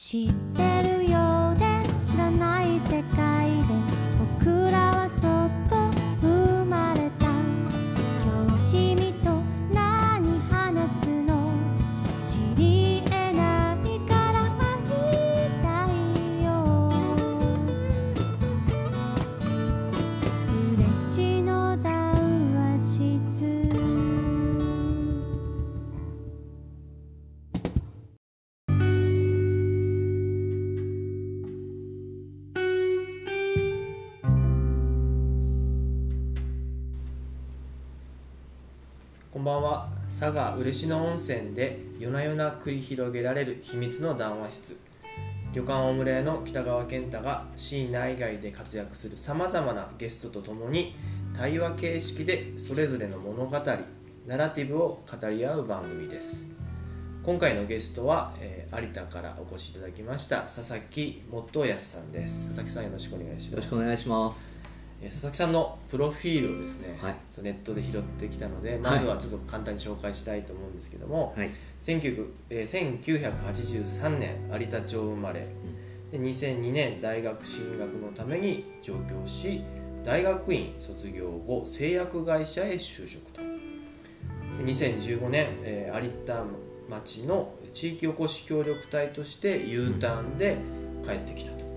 知ってる？ばんは。佐賀嬉野温泉で夜な夜な繰り広げられる秘密の談話室。旅館オムレの北川健太が市内外で活躍するさまざまなゲストとともに対話形式でそれぞれの物語ナラティブを語り合う番組です。今回のゲストは、えー有田からお越しいただきました佐々木元康さんです。佐々木さんよろしくお願いします。よろしくお願いします。えー佐々木さんのプロフィールをですね、はい。ネットで拾ってきたのでまずはちょっと簡単に紹介したいと思うんですけども、はい。1900えー1983年有田町生まれ。で2002年大学進学のために上京し大学院卒業後製薬会社へ就職と。で2015年、えー有田町の地域おこし協力隊として U ターンで帰ってきたと、はい。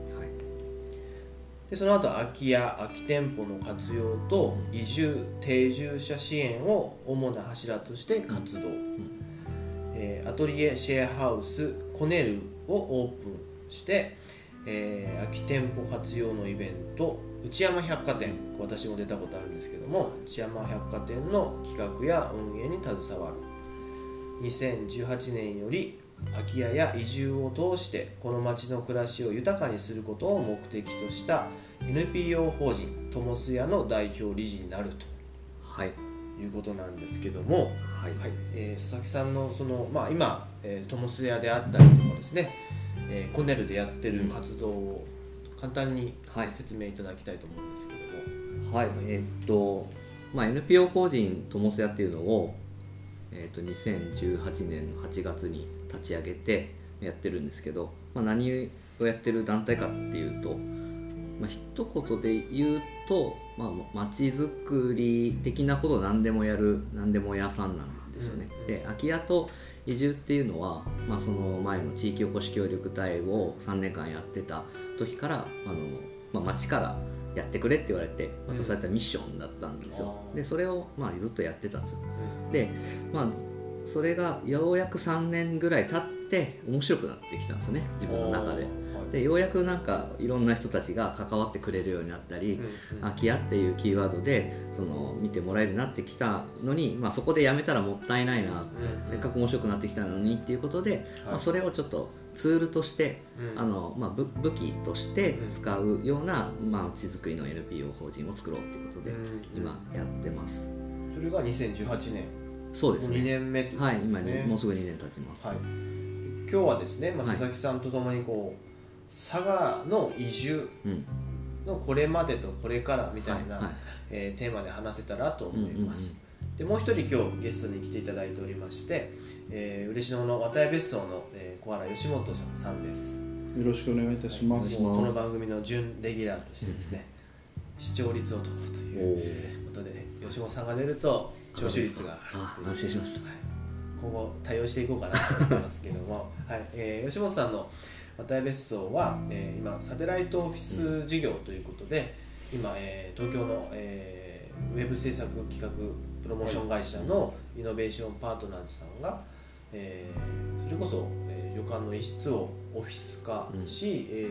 でその後空き家空き店舗の活用と移住定住者支援を主な柱として活動、えーアトリエシェアハウスコネルをオープンして、えー空き店舗活用のイベント内山百貨店私も出たことあるんですけども内山百貨店の企画や運営に携わる。2018年より空き家や移住を通してこの町の暮らしを豊かにすることを目的とした NPO 法人ともすやの代表理事になるはい。ということなんですけども、はい。はいえー佐々木さんのその、まあ、今、えートモス屋であったりとかですね、えーコネルでやってる活動を簡単にはい説明いただきたいと思うんですけども、はい。えーっと、まあ、NPO 法人ともすやっていうのを、えーっと、2018年の8月に立ち上げてやってるんですけど、まあ、何をやってる団体かっていうと、まあ、一言で言うと、まあ、街づくり的なことを何でもやる何でも屋さんなんですよね、うんで空き家と移住っていうのは、まあ、その前の地域おこし協力隊を3年間やってた時からあの、まあ、町からやってくれって言われて渡されたミッションだったんですよ、うん。でそれを、まあ、ずっとやってたんですよ。でまあそれがようやく3年ぐらい経って面白くなってきたんですよね自分の中ででようやくなんかいろんな人たちが関わってくれるようになったり、空き家っていうキーワードでその見てもらえるようになってきたのに、まあ、そこでやめたらもったいないな、せっかく面白くなってきたのにっていうことで、まあ、それをちょっとツールとして、あのまあ、武武器として使うようなまあ、地づくりの NPO 法人を作ろうっていうことで、今やってます。それが2018年。2そうですね。年目ということはい今にもうすぐ2年経ちます、はい、今日はですね、まあ、はい。佐々木さんとともにこう、佐賀の移住うん。のこれまでとこれからみたいな、はいはい。えーテーマで話せたらと思います、うんでもう一人今日ゲストに来ていただいておりまして、えー、嬉野の綿谷別荘の、えー小原義元さんです。よろしくお願いいたします。お願いこの番組の準レギュラーとしてですね、視聴率男ということで、吉本さんが出ると聴取率が上がるという。あ安心しました。はい。今後対応していこうかなと思ってますけども、はい。えー吉本さんの綿谷別荘は、えー今サテライトオフィス事業ということで、今、えー東京の、えーウェブ制作企画プロモーション会社のイノベーションパートナーズさんが、えーそれこそ、えー旅館の一室をオフィス化し、え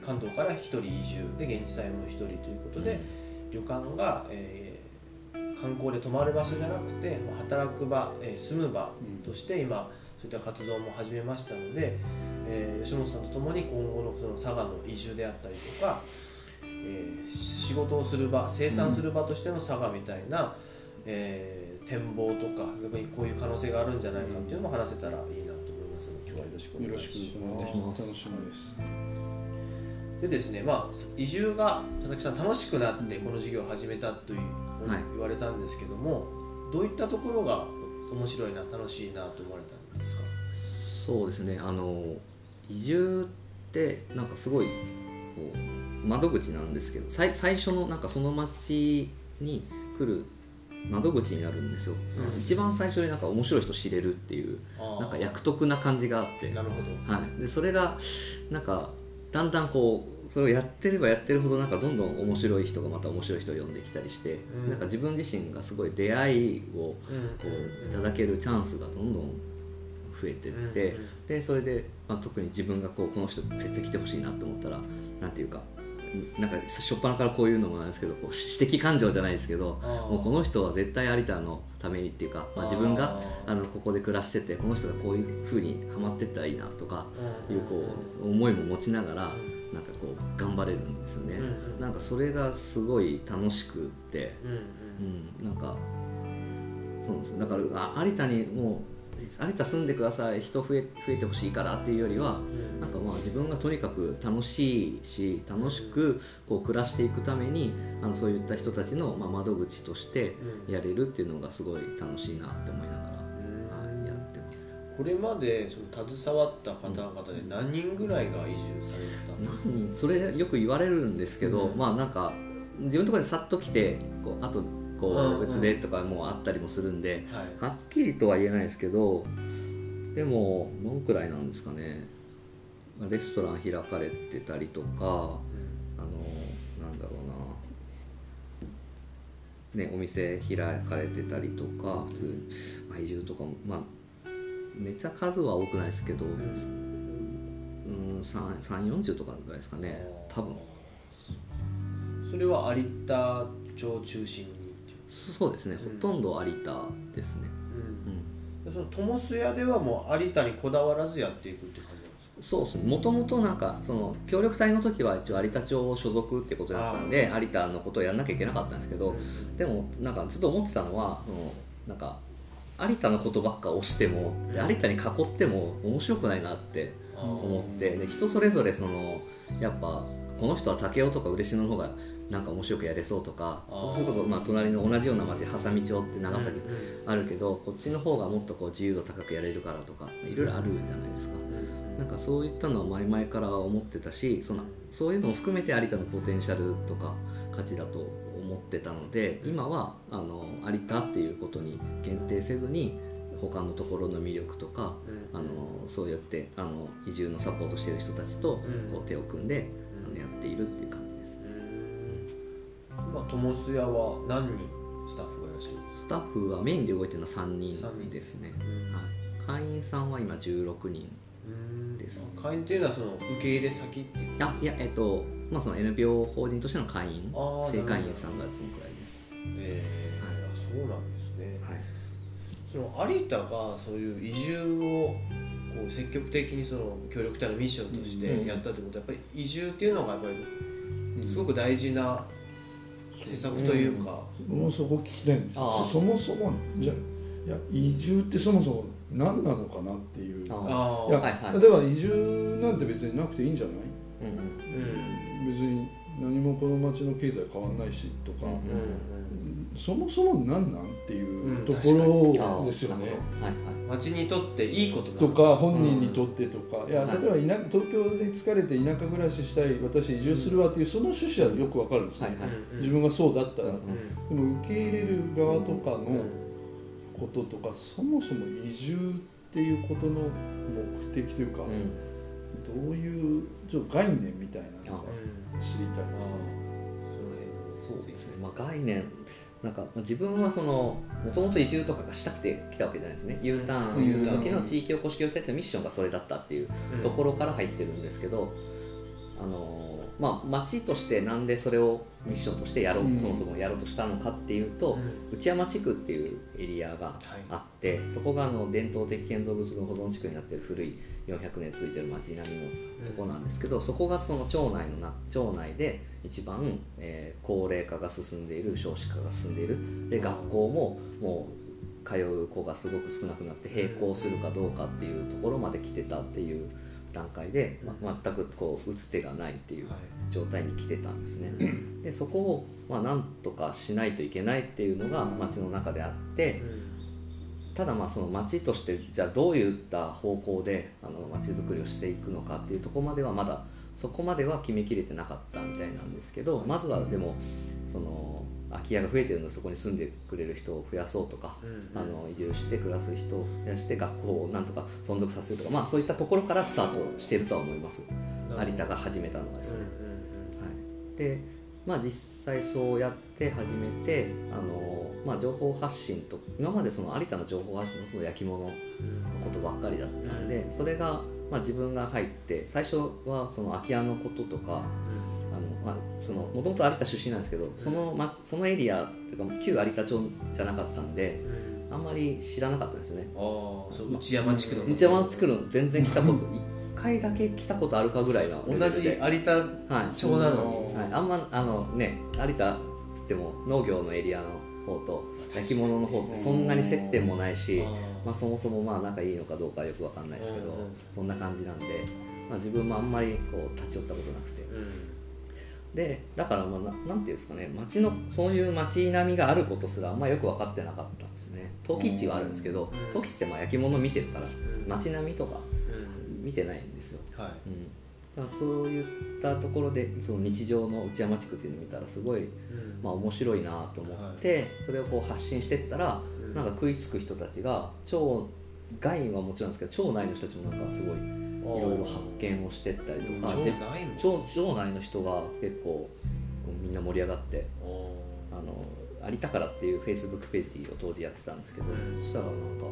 ー関東から一人移住で現地採用の一人ということで、旅館が、えー観光で泊まる場所じゃなくてまあ働く場、えー住む場として今そういった活動も始めましたので、えー吉本さんと共に今後のその佐賀の移住であったりとか、えー仕事をする場生産する場としての佐賀みたいな、えー展望とか逆にこういう可能性があるんじゃないかっていうのも話せたらいいなと思いますので今日はよろしくお願いししくますお願いします。楽しみです。でですね、まあ、移住が佐々木さん楽しくなってこの事業を始めたという、はい言われたんですけどもどういったところが面白いな楽しいなと思われたんですか？そうですねあの移住ってなんかすごいこう窓口なんですけど最最初のなんかその町に来る窓口になるんですよ、うん。一番最初になんか面白い人知れるっていうなんか役得な感じがあって。なるほど。はい、でそれがなんかだんだんこうそれをやってればやってるほどなんかどんどん面白い人がまた面白い人を呼んできたりして、うん。なんか自分自身がすごい出会いをこうん。ういただけるチャンスがどんどん増えてって、うんうんでそれで、まあ、特に自分がこうこの人絶対来てほしいなと思ったらなんていうかなんか初っ端からこういうのもなんですけどこう私的感情じゃないですけどもうこの人は絶対有田のためにっていうか、まあ、自分があのここで暮らしててこの人がこういうふうにハマってったらいいなとかいうこう思いも持ちながらなんかこう頑張れるんですよね、うんうん。なんかそれがすごい楽しくって、うんうん。うん、なんかそうですだからあ有田にもう有田住んでください。人増え増えてほしいからっていうよりはうん。なんかまあ自分がとにかく楽しいし楽しくこう暮らしていくためにあのそういった人たちのまあ窓口としてうん。やれるっていうのがすごい楽しいなって思いながら、うん。はい、やってます。これまでその携わった方々で何人ぐらいが移住されたんですか何人？それよく言われるんですけど、うん。まあなんか自分のところでさっと来てこうあとこう別でとかもあったりもするんで、はっきりとは言えないですけどでもどんくらいなんですかね。まあレストラン開かれてたりとかあのなんだろうな。ねお店開かれてたりとか普通まあ移住とかもまあめっちゃ数は多くないですけど、うん、340とかぐらいですかね。多分。それは有田町中心に？そうですね、うん。ほとんど有田ですね、うん、でその友須屋ではもう有田にこだわらずやっていくって感じなんですか？そうですね。もともとなんかその協力隊の時は一応有田町所属ってことだったんで有田のことをやんなきゃいけなかったんですけど、でもなんかずっと思ってたのはなんか有田のことばっか押してもでうん。有田に囲っても面白くないなって思ってで人それぞれそのやっぱこの人は武雄とか嬉野の方がなんか面白くやれそうとかそういうことまあ隣の同じような町波佐見町って長崎うんあるけどこっちの方がもっとこう自由度高くやれるからとかいろいろあるじゃないですか。うんなんかそういったのは前々から思ってたしそのそういうのも含めて有田のポテンシャルとか価値だと思ってたので今はあの有田っていうことに限定せずに他のところの魅力とかうん。あのそうやってあの移住のサポートしてる人たちとうん。こう手を組んであのやっているっていう感じです。うん今友須屋は何人スタッフがいらっしゃる？んですスタッフはメインで動いてるのは3三人。人ですね。かはい、会員さんは今16人うん。です。会員っていうのはその受け入れ先っていう？あいやえっとまあその NPO 法人としての会員。正会員さんがそのくらいです。えーあそうなんですね。はい。その有田がそういう移住をこう積極的にその協力隊のミッションとしてやったってことはやっぱり移住っていうのがやっぱりすごく大事な施策というか、僕もそこ聞きたいんですけああ。どそもそもじゃいや移住ってそもそも何なのかなっていう。あいや、はいはい。例えば移住なんて別になくていいんじゃない？うんうん。うん。別に何もこの町の経済変わんないしとか、うんうんそもそも何なんっていううんところですよね。はいはい。町にとっていいことなとのか本人にとってとか、いやはい。例えば田東京で疲れて田舎暮らししたい私移住するわっていうその趣旨はよくわかるんですよ、はいはい。うん自分がそうだったら、うんうん。でも受け入れる側とかのうん。こととかそもそも移住っていうことの目的というか、うん。どういうちょっと概念みたいなのがうん知りたいですね。そうですね、まあ、概念なんかまあ自分はそのもともと移住とかがしたくて来たわけじゃないですね。U ターンする時の地域おこし協力隊というミッションがそれだったっていううん。ところから入ってるんですけど、あのまあ、町としてなんでそれをミッションとしてやろう、うん。そもそもやろうとしたのかっていうと、内山地区っていうエリアがあって、そこがあの伝統的建造物群保存地区になっている古い400年続いてる町並みのとこなんですけど、そこがその町内のな町内で一番、えー高齢化が進んでいる少子化が進んでいる。で学校ももう通う子がすごく少なくなって並行するかどうかっていうところまで来てたっていう段階で、ま全くこう打つ手がないっていうはい。状態に来てたんですね。でそこをまあなんとかしないといけないっていうのが町の中であってただまあその町としてじゃあどういった方向であの町づくりをしていくのかっていうところまではまだそこまでは決めきれてなかったみたいなんですけどまずはでもその空き家が増えてるのでそこに住んでくれる人を増やそうとか、うんあの移住して暮らす人を増やして学校をなんとか存続させるとか、まあ、そういったところからスタートしてるとは思います。有田が始めたのはですね。はい、で、まあ、実際そうやって始めてあの、まあ、情報発信と今までその有田の情報発信のほと焼き物のことばっかりだったんでそれが、まあ、自分が入って最初はその空き家のこととかあの、まあ、そのもともと有田出身なんですけどその,、ま、そのエリアっていうか旧有田町じゃなかったん。であんまり知らなかったんですよね。ああそう内山地区の内山地区の全然来たこと1回だけ来たことあるかぐらいの同じ有田はい町なのに。はい、あんまあのね有田っつっても農業のエリアの方と焼き物の方ってそんなに接点もないし、まあ、そもそもまあ仲いいのかどうかはよくわかんないですけど、そんな感じなんで、まあ、自分もあんまりこう立ち寄ったことなくてでだからまあななんていうんですかね町のそういう町並みがあることすらあんまよく分かってなかったんですよね。陶器市はあるんですけどうん。陶器市ってまあ焼き物見てるからうん。町並みとかうん。見てないんですよ。はい。うん、だからそういったところでその日常の内山地区っていうのを見たらすごい、まあ、面白いなと思って、それをこう発信していったら、うん。なんか食いつく人たちが町外はもちろんですけど町内の人たちもなんかすごいいろいろ発見をしてったりとか町町町内の人が結構みんな盛り上がっておあの有田からっていうフェイスブックページを当時やってたんですけど、うん。そしたらなんか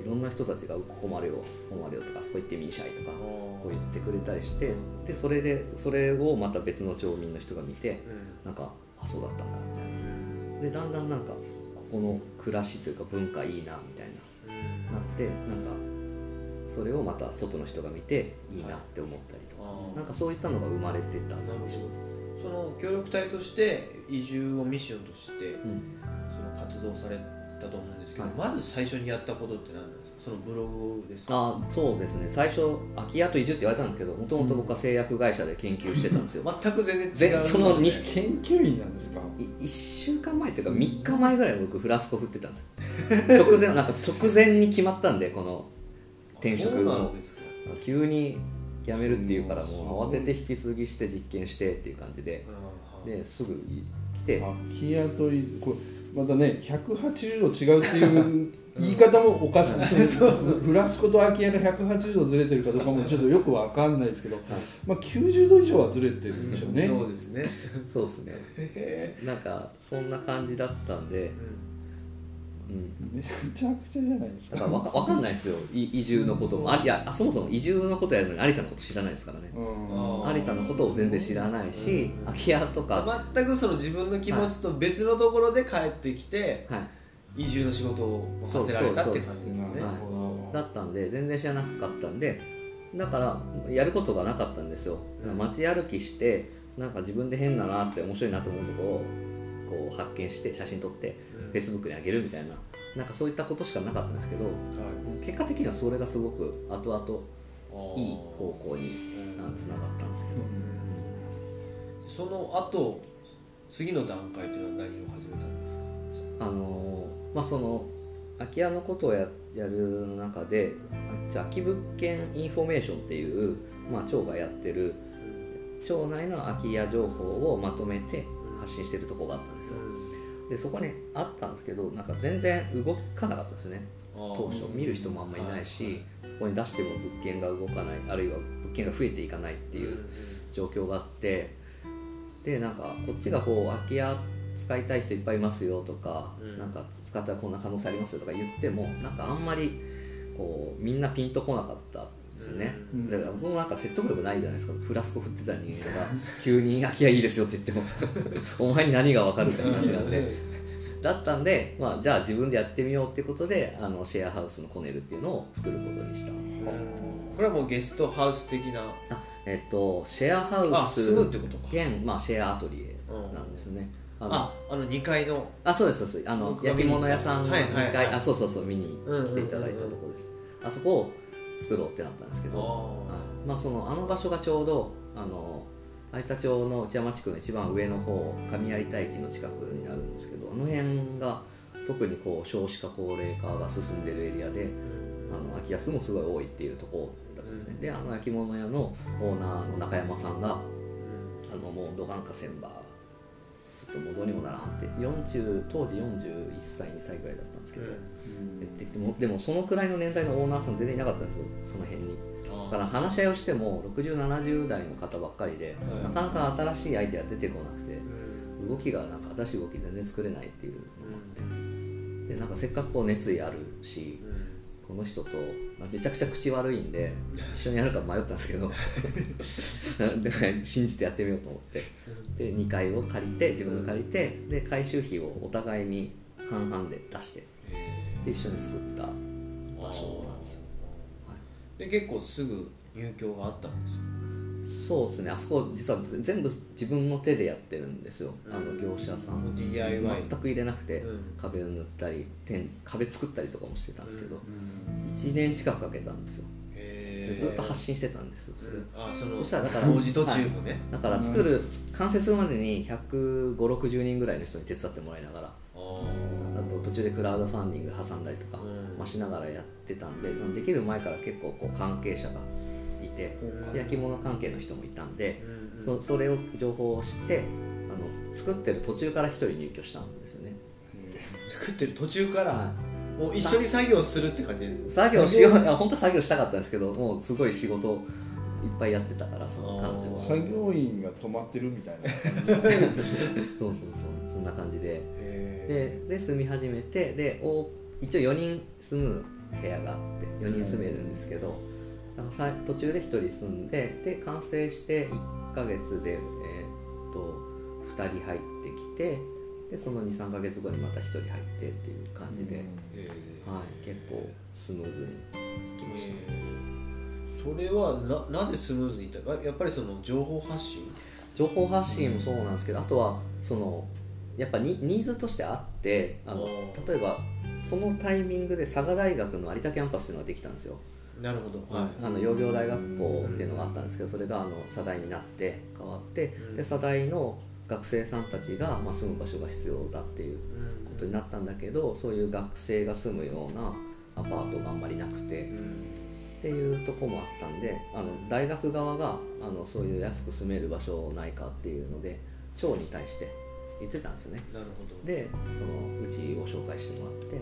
いろんな人たちが「ここまでよそこまでよ」とか「あそこ行ってみんしゃい」とかおこう言ってくれたりしてでそれでそれをまた別の町民の人が見てなんかあそうだったんだみたいな。でだんだんなんかここの暮らしというか文化いいなみたいななってなんかそれをまた外の人が見ていいなって思ったりとか、あー。なんかそういったのが生まれてた感じします、その協力隊として移住をミッションとしてうん、その活動されたと思うんですけど、はい。まず最初にやったことって何なんですか？そのブログですか？あそうですね。最初空き家と移住って言われたんですけどもともと僕は製薬会社で研究してたんですよ、全く全然違う。んですそのに研究員なんですか？い1週間前というか3日前ぐらい僕フラスコ振ってたんですよ。直前なんか直前に決まったんでこの転職急に辞めるっていうからもう慌てて引き継ぎして実験してっていう感じでですぐ来て。空き家といこれまたね180度違うっていう言い方もおかしい、そうそう。フラスコと空き家が180度ずれてるかどうかもちょっとよくわかんないですけど、まあ、90度以上はずれてるんでしょうね、そうですね。そうですね。へなんかそんな感じだったんでえ、うん、めちゃくちゃじゃないですか。だからわかわかんないですよ。い移住のことも。あいやそもそも移住のことやるのに有田のこと知らないですからね。有田のことを全然知らないしうん。空き家とか、全くその自分の気持ちと別のところで帰ってきてはい、移住の仕事をさせられたって感じですね。だったんで全然知らなかったんでだからやることがなかったんですよ。街歩きしてなんか自分で変だなって面白いなと思うとこをこう発見して写真撮ってうん。Facebook に上げるみたいな。なんかそういったことしかなかったんですけどは結果的にはそれがすごく後々いいい方向につながったんですけど、その後次の段階というのは何を始めたんですか？あのーまあその空き家のことをややる中で空き物件インフォメーションっていう、まあ、町がやってる町内の空き家情報をまとめて発信してるところがあったんですよでそこにあったんですけどなんか全然動かなかったんですよね当初。見る人もあんまりいないしここに出しても物件が動かない。あるいは物件が増えていかないっていう状況があってでなんかこっちがこう空き家使いたい人いっぱいいますよとか、うん。なんか使ったらこんな可能性ありますよとか言ってもなんかあんまりこうみんなピンとこなかった。んですよね、うん。だから僕もなんか説得力ないじゃないですか。フラスコ振ってた人間が急に空き家いいですよって言っても お前に何が分かるって話なんで。だったんで、まあ、じゃあ自分でやってみようっていうことであのシェアハウスのコネルっていうのを作ることにしたんです。これはもうゲストハウス的な。あえっとシェアハあウス住むってことか。兼、まあ、シェアアトリエなんですよね、あのああの2階の。あそうですそうです。あの焼き物屋さんのはいはいはい。2階あそうそうそう見にうんうんうんうん来ていただいたところです、あそこを作ろうってなったんですけど、はい。まあ、そのあの場所がちょうどあの有田町の内山地区の一番上の方上有田駅の近くになるんですけどあの辺が特にこう少子化高齢化が進んでるエリアであの空き家数もすごい多いっていうところだったんですね、であの焼き物屋のオーナーの中山さんがあのもうどがんかせんばちょっともうどうにもならんって40当時41歳2歳ぐらいだったんですけど、言ってきてもでもそのくらいの年代のオーナーさん全然いなかったんですよその辺に。だから話し合いをしても6070代の方ばっかりで、はい。なかなか新しいアイデア出てこなくて、動きがなんか新しい動き全然作れないっていうのがあって、でなんかせっかくこう熱意あるしこの人と、まあ、めちゃくちゃ口悪いんで一緒にやるか迷ったんですけど で信じてやってみようと思って。で2階を借りて自分が借りてで回収費をお互いに半々で出してで一緒に作った場所なんですよ。で結構すぐ入居があったんですよそうですね。あそこ実は全部自分の手でやってるんですよ、あの業者さん。DIY 全く入れなくて、うん。壁を塗ったり天壁作ったりとかもしてたんですけど、うん。1年近くかけたんですよ。ずっと発信してたんですよそれ、あそのそしたらだから工事途中もね。だから作る、完成するまでに15060人ぐらいの人に手伝ってもらいながらあと途中でクラウドファンディング挟んだりとか、うん。まあ、しながらやってたんでまあできる前から結構こう関係者がいて焼き物関係の人もいたんでうん。そそれを情報を知ってあの作ってる途中から一人入居したんですよね、作ってる途中から？はもう一緒に作業するって感じ？作業しよう本当は作業したかったんですけどもうすごい仕事をいっぱいやってたからその彼女は。作業員が止まってるみたいな。そうそうそうそんな感じで。へでで住み始めてでお一応4人住む部屋があって4人住めるんですけど、だか途中で1人住んでで完成して1ヶ月で、えーっと2人入ってきてでその23ヶ月後にまた1人入ってっていう感じで、ー。へはい、結構スムーズにいきました。ね、ー。それはななぜスムーズにいった？かやっぱりその情報発信？情報発信もそうなんですけどあとはそのやっぱニニーズとしてあってあの例えばそのタイミングで佐賀大学の有田キャンパスっていうのができたんですよなるほど。はい。あの養業大学校っていうのがあったんですけどそれがあの佐大になって変わってうん。で佐大の学生さんたちが、まあ、住む場所が必要だっていうことになったんだけどそういう学生が住むようなアパートがあんまりなくてっていうとこもあったんであの大学側があのそういう安く住める場所ないかっていうので町に対して言ってたんですよね。なるほど。でそのうちを紹介してもらってう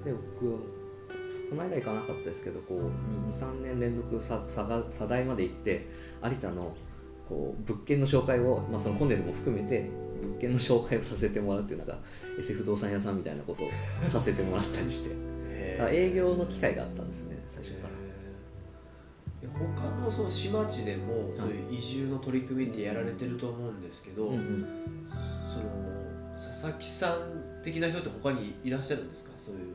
ん。で僕この間行かなかったですけどこう23年連続さ佐賀佐大まで行って有田のこう物件の紹介を、まあ、そのコネルも含めて物件の紹介をさせてもらうっていうなんか SF 不動産屋さんみたいなことをさせてもらったりして。営業の機会があったんですね最初から。他のその島地でもそういう移住の取り組みってやられてると思うんですけど、うんうん。その佐々木さん的な人って他にいらっしゃるんですか？そういう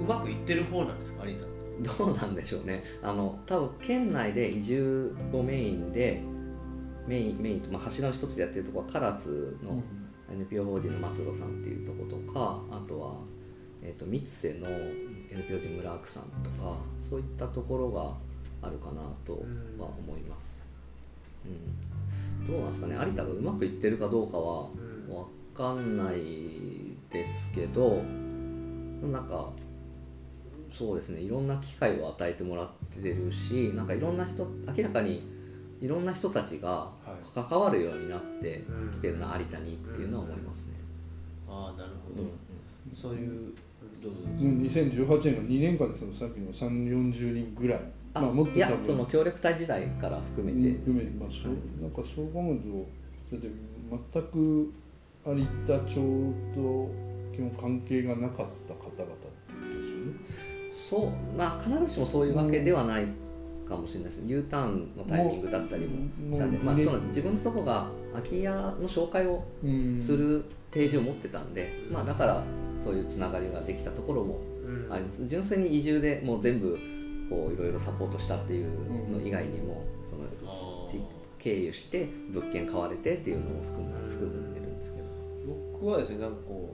うまくいってる方なんですか有田どうなんでしょうね。あの多分県内で移住をメインでメインメインと、まあ、柱の一つでやってるところは唐津の NPO 法人の松野さんっていうところとかあとは、えー、と三瀬の NPO 人村区さんとかそういったところがあるかなとは思います、うん、どうなんですかね。有田がうまくいってるかどうかはうん。分かんないですけどなんかそうですね。いろんな機会を与えてもらってるしなんかいろんな人明らかにいろんな人たちがはい。関わるようになってうん。きてるな有田にっていうのは思いますね。ああなるほど、うん。そういうどうぞ。うん2018年が2年間でそのさっきの3 4 0人ぐらい。あまあ、もっといやその協力隊時代から含めて。含めまあそうなんかそう考えるとだって全く有田町と基本関係がなかった方々ってことですよねそうまあ必ずしもそういうわけではないかもしれないです。U ターンのタイミングだったりもしたんで、まあ、その自分のとこが空き家の紹介をうん。するページを持ってたんで、まあ、だからそういうつながりができたところもうん。あります。純粋に移住でもう全部こういろいろサポートしたっていうの以外にもその経由して物件買われてっていうのを含んでるんですけど。僕はですねなんかこう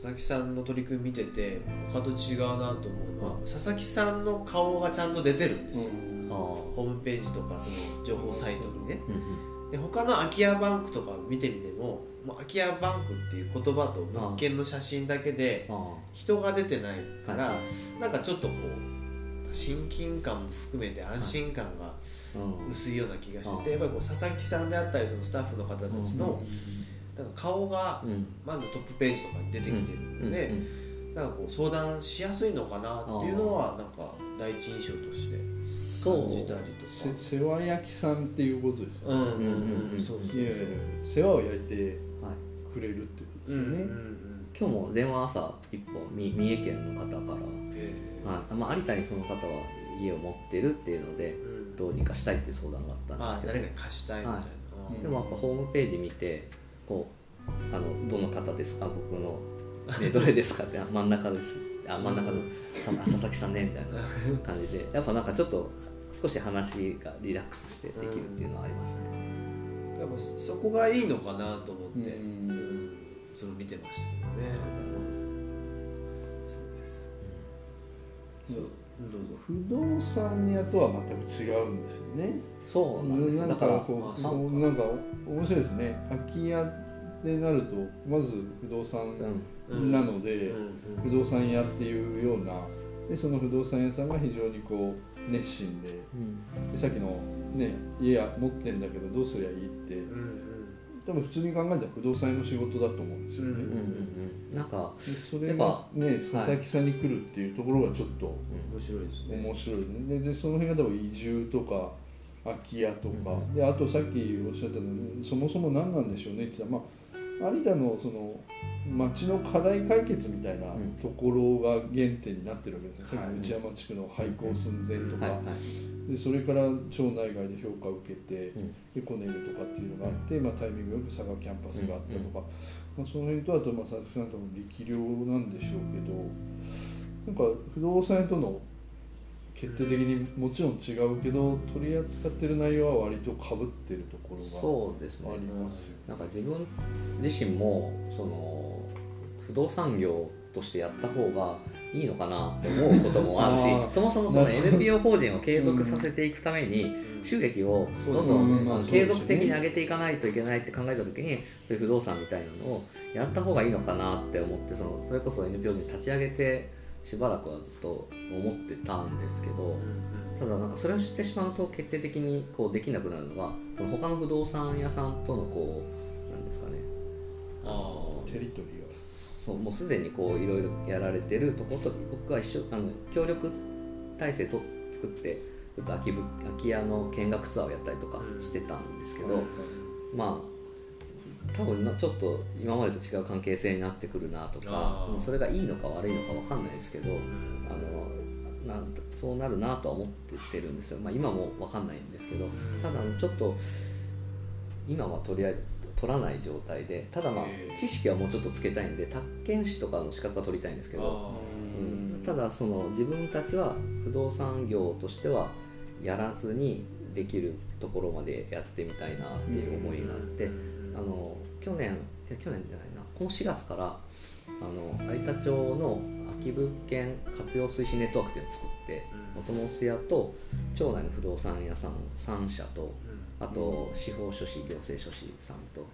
佐々木さんの取り組み見てて他と違うなと思うのは、佐々木さんの顔がちゃんと出てるんですよ、ああ。ホームページとかその情報サイトにね。うんうん。で他の空き家バンクとか見てみてももう空き家バンクっていう言葉と物件の写真だけであ人が出てないから、はなんかちょっとこう親近感も含めて安心感がうん。薄いような気がしてて、あ。やっぱりこう佐々木さんであったりそのスタッフの方たちの、なんか顔がうん。まずトップページとかに出てきてるので、なんかこう相談しやすいのかなっていうのはなんか第一印象としてそう。感じたりとせか。世話焼きさんっていうことですよね、うんうんうんうん。うんうんそうそういわゆる世話を焼いてはいくれるっていうことうんうんうですよね、ん。今日も電話朝一本み三重県の方から、へはい。まあ、有田にその方は家を持ってるっていうのでーうん。どうにかしたいっていう相談があったんあですけど。誰かに貸したいみたいな、はい。うん。でもやっぱホームページ見てこうあのどの方ですか？僕の、ね、どれですかってあ真ん中です。あ真ん中のさ佐々木さんねみたいな感じで。やっぱなんかちょっと少し話がリラックスしてできるっていうのはありましたね、やっぱそこがいいのかなと思って、うん。うんそれを見てましたけどね。ありがとうございます。そうです、うんどうぞ。不動産屋とは全く違うんですよね。そうなんです。だからかこうあそうなんか面白いですね。空き家でなるとまず不動産うん。なので、うん不動産屋っていうようなでその不動産屋さんが非常にこう熱心でうん。でさっきの、ね、家や持ってんだけどどうすりゃいいってうんうん多分普通に考えたら不動産屋の仕事だと思うんですよね、うんうんうんうん。なんか、でそれがね佐々木さんに来るっていうところがちょっと面白いですね。面白いでででその辺が多分移住とか空き家とか、うんであとさっきおっしゃったのそもそも何なんでしょうねって言ったら、まあ、有田のその町の課題解決みたいなうん。ところが原点になってるわけですね、はい。さっきの内山地区の廃校寸前とか、はい。はい。でそれから町内外で評価を受けて、うん。エコネムとかっていうのがあって、まあ、タイミングよく佐賀キャンパスがあったとか、まあ、その辺とあとまあ佐々木さんとの力量なんでしょうけどなんか不動産屋との決定的にもちろん違うけど取り扱ってる内容は割とかぶってるところそうですね。がありますよ。なんか自分自身もその不動産業としてやった方がいいのかなって思うこともあるしそもそもその NPO 法人を継続させていくためにうん。収益をどんどん、継続的に上げていかないといけないって考えた時にそういう不動産みたいなのをやった方がいいのかなって思ってそのそれこそ NPO に立ち上げてしばらくはずっと思ってたんですけどただなんかそれをしてしまうと決定的にこうできなくなるのがその他の不動産屋さんとのこうなんですかね。あテリトリーがそうもうすでにこういろいろやられてるとこと僕は一緒あの協力体制と作ってちょっと空き家の見学ツアーをやったりとかしてたんですけど、まあ多分なちょっと今までと違う関係性になってくるなとかそれがいいのか悪いのか分かんないですけどーあのなんそうなるなとは思ってるんですよ、まあ、今も分かんないんですけどただちょっと今はとりあえず取らない状態でただまあ知識はもうちょっとつけたいんで宅建士とかの資格は取りたいんですけど、あうん。ただその自分たちは不動産業としてはやらずにできるところまでやってみたいなっていう思いがあって、ーあの去年いや去年じゃないな。この4月からあの有田町の空き物件活用推進ネットワークっていうのを作ってうん。元モス屋と町内の不動産屋さん3社とうんあと司法書士行政書士さんと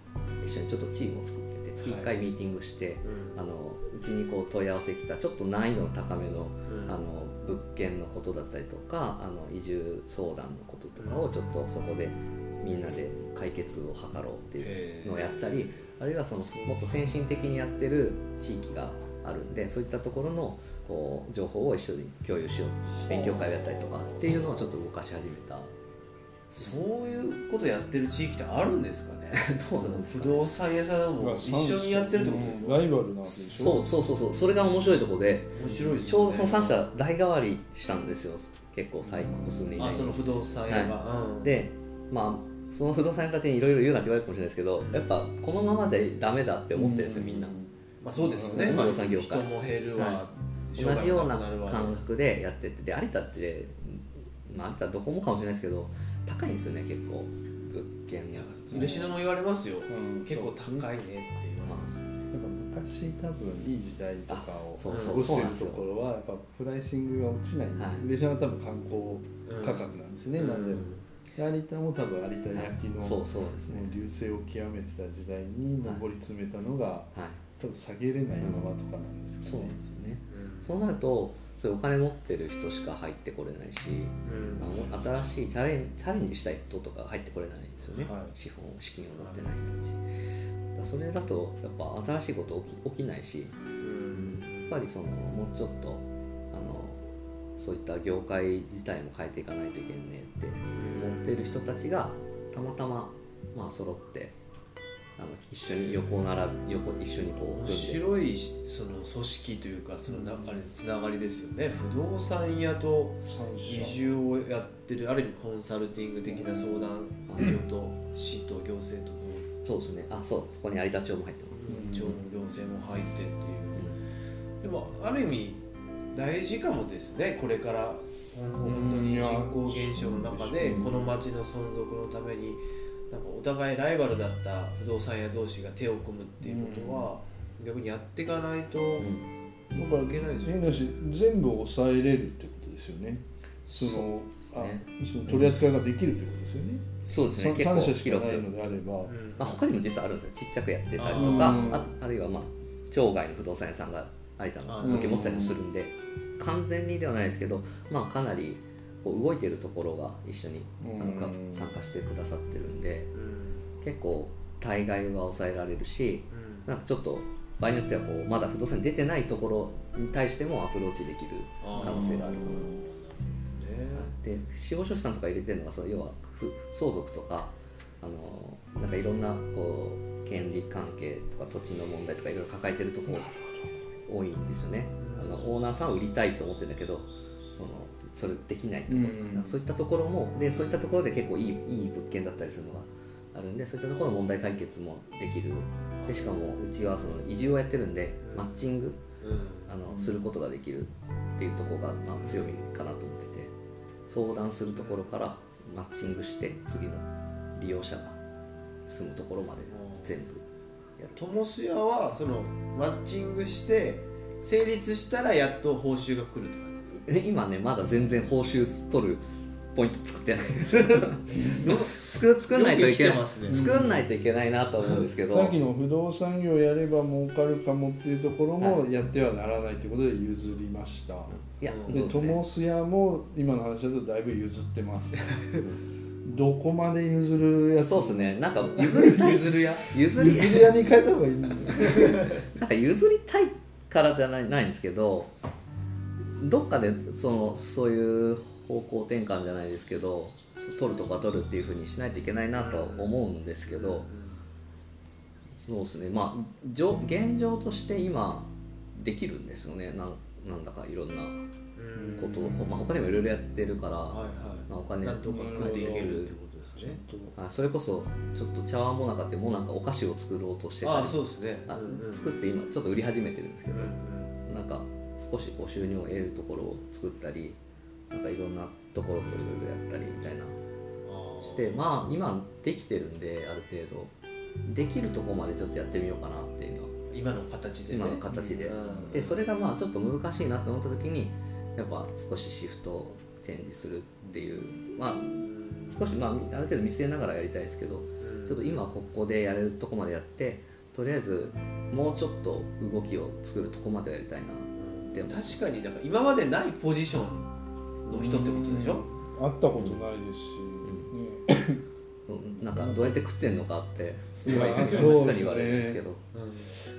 一緒にちょっとチームを作ってて月1回ミーティングして、うん。あのうちにこう問い合わせ来たちょっと難易度の高めのうん。あの物件のことだったりとかあの移住相談のこととかをちょっとそこでみんなで解決を図ろうっていうのをやったりあるいはそのもっと先進的にやってる地域があるんでそういったところのこう情報を一緒に共有しよう勉強会をやったりとかっていうのをちょっと動かし始めたそういうことやってる地域ってあるんですかね？どうな不動産屋さんも一緒にやってるってことでしょライバルなそうそうそうそう。それが面白いところで面白いですちょうどその3社代替わりしたんですよ。結構最ここ数年以内に。あその不動産屋が、うん。でまあその不動産屋たちにいろいろ言うなって言われるかもしれないですけどやっぱこのままじゃダメだって思ってるんですよみんな。まあそうですよね、不動産業界。人も減るわ、は商売同じような感覚でやってて。で有田って、まあ、有田どこもかもしれないですけど高いんですよね結構物件いや嬉野も言われますよ、うん。結構高いねって言われます、やっぱ昔多分いい時代とかをあそうそう。過ごしてるところはやっぱプライシングが落ちない、はい。嬉野は多分観光うん価格なんですね、うん。なんでで有田も多分有田焼の、そうそうですね。流星を極めてた時代に上り詰めたのが、はい。多分下げれないままとかなんですそうなかね。んですよねそうなるとそういうお金持ってる人しか入ってこれないし、うん。新しいチャレンチャレンジしたい人とか入ってこれないんですよね、はい。資本資金を持ってない人たち、だからそれだとやっぱ新しいこと起き起きないしうん。やっぱりそのもうちょっとあのそういった業界自体も変えていかないといけんねって思っている人たちがたまたままあ揃ってあの一緒に横並び横一緒にこう面白いその組織というかその中でつながりですよね。不動産屋と三移社住をやってるある意味コンサルティング的な相談業と市と行政とそうですね。あそうそこに有田町も入ってます、うん町の行政も入ってっていう。でもある意味大事かもですね。これから本当に人口減少の中でうん。この町の存続のために互いライバルだった不動産屋同士が手を組むっていうことは逆にやっていかないとうん。だからいけないですよ変なし全部抑えれるってことですよね。そのあね。その取り扱いができるってことですよね、そうですね。結三構社しかないのであれば、うん。まあ、他にも実はあるんですよ。ちっちゃくやってたりとかあー。ああるいはまあ町外の不動産屋さんが有田の時計持ってたりもするんで完全にではないですけど、まあ、かなりこう動いてるところが一緒にあの参加してくださってるんでうん結構対外は抑えられるしうん。なんかちょっと場合によってはこうまだ不動産に出てないところに対してもアプローチできる可能性があるかな。ね。で司法書士さんとか入れてるのがその要はふ相続とかあのなんかいろんなこう権利関係とか土地の問題とかいろいろ抱えてるとこ多いんですよね。あのオーナーさんは売りたいと思ってるんだけどそのそれできないところとかそういったところもでそういったところで結構いいいい物件だったりするのがあるんでそういったところの問題解決もできる。でしかもうちはその移住をやってるんでマッチングうん。あのすることができるっていうところが、まあ、強みかなと思ってて。相談するところからマッチングして次の利用者が住むところまで全部やる。トモス屋はそのマッチングして成立したらやっと報酬が来るって感じですか？え今ねまだ全然報酬取るポイント作ってない。です作作んないといけない。ね。作んないといけないなと思うんですけど。さっきの不動産業やれば儲かるかもっていうところもやってはならないということで譲りました、いやうん。でそうですね。トモス屋も今の話だとだいぶ譲ってます。どこまで譲るやつ？そうですね。なんか譲りたい。譲る屋譲り。譲り屋に変えた方がいい なんか譲りたいからじゃないないんですけどどっかでそのそういう方向転換じゃないですけど取るとか取るっていうふうにしないといけないなとは思うんですけどそうですね。まあ状現状として今できるんですよね。なんなんだかいろんなうんことを、まあ、他にもいろいろやってるから、まあ、お金とか食っていけるそれこそちょっと茶碗もなかってもうなんかお菓子を作ろうとしてたりそうですね。あ作って今ちょっと売り始めてるんですけど、うん。なんか少しこう収入を得るところを作ったりなんかいろんなところといろいろやったりみたいな。してまあ今できてるんである程度。できるところまでちょっとやってみようかなっていうのは。今の形でね。今の形で、うん。でそれがまあちょっと難しいなと思った時にやっぱ少しシフトをチェンジするっていう。まあ少しまあある程度見据えながらやりたいですけどちょっと今ここでやれるとこまでやってとりあえずもうちょっと動きを作るとこまでやりたいなって確かになんか今までないポジションの人ってことでしょ？会ったことないですし、ね。うん。なんかどうやって食ってんのかってすごいろんな人に言われるんですけど。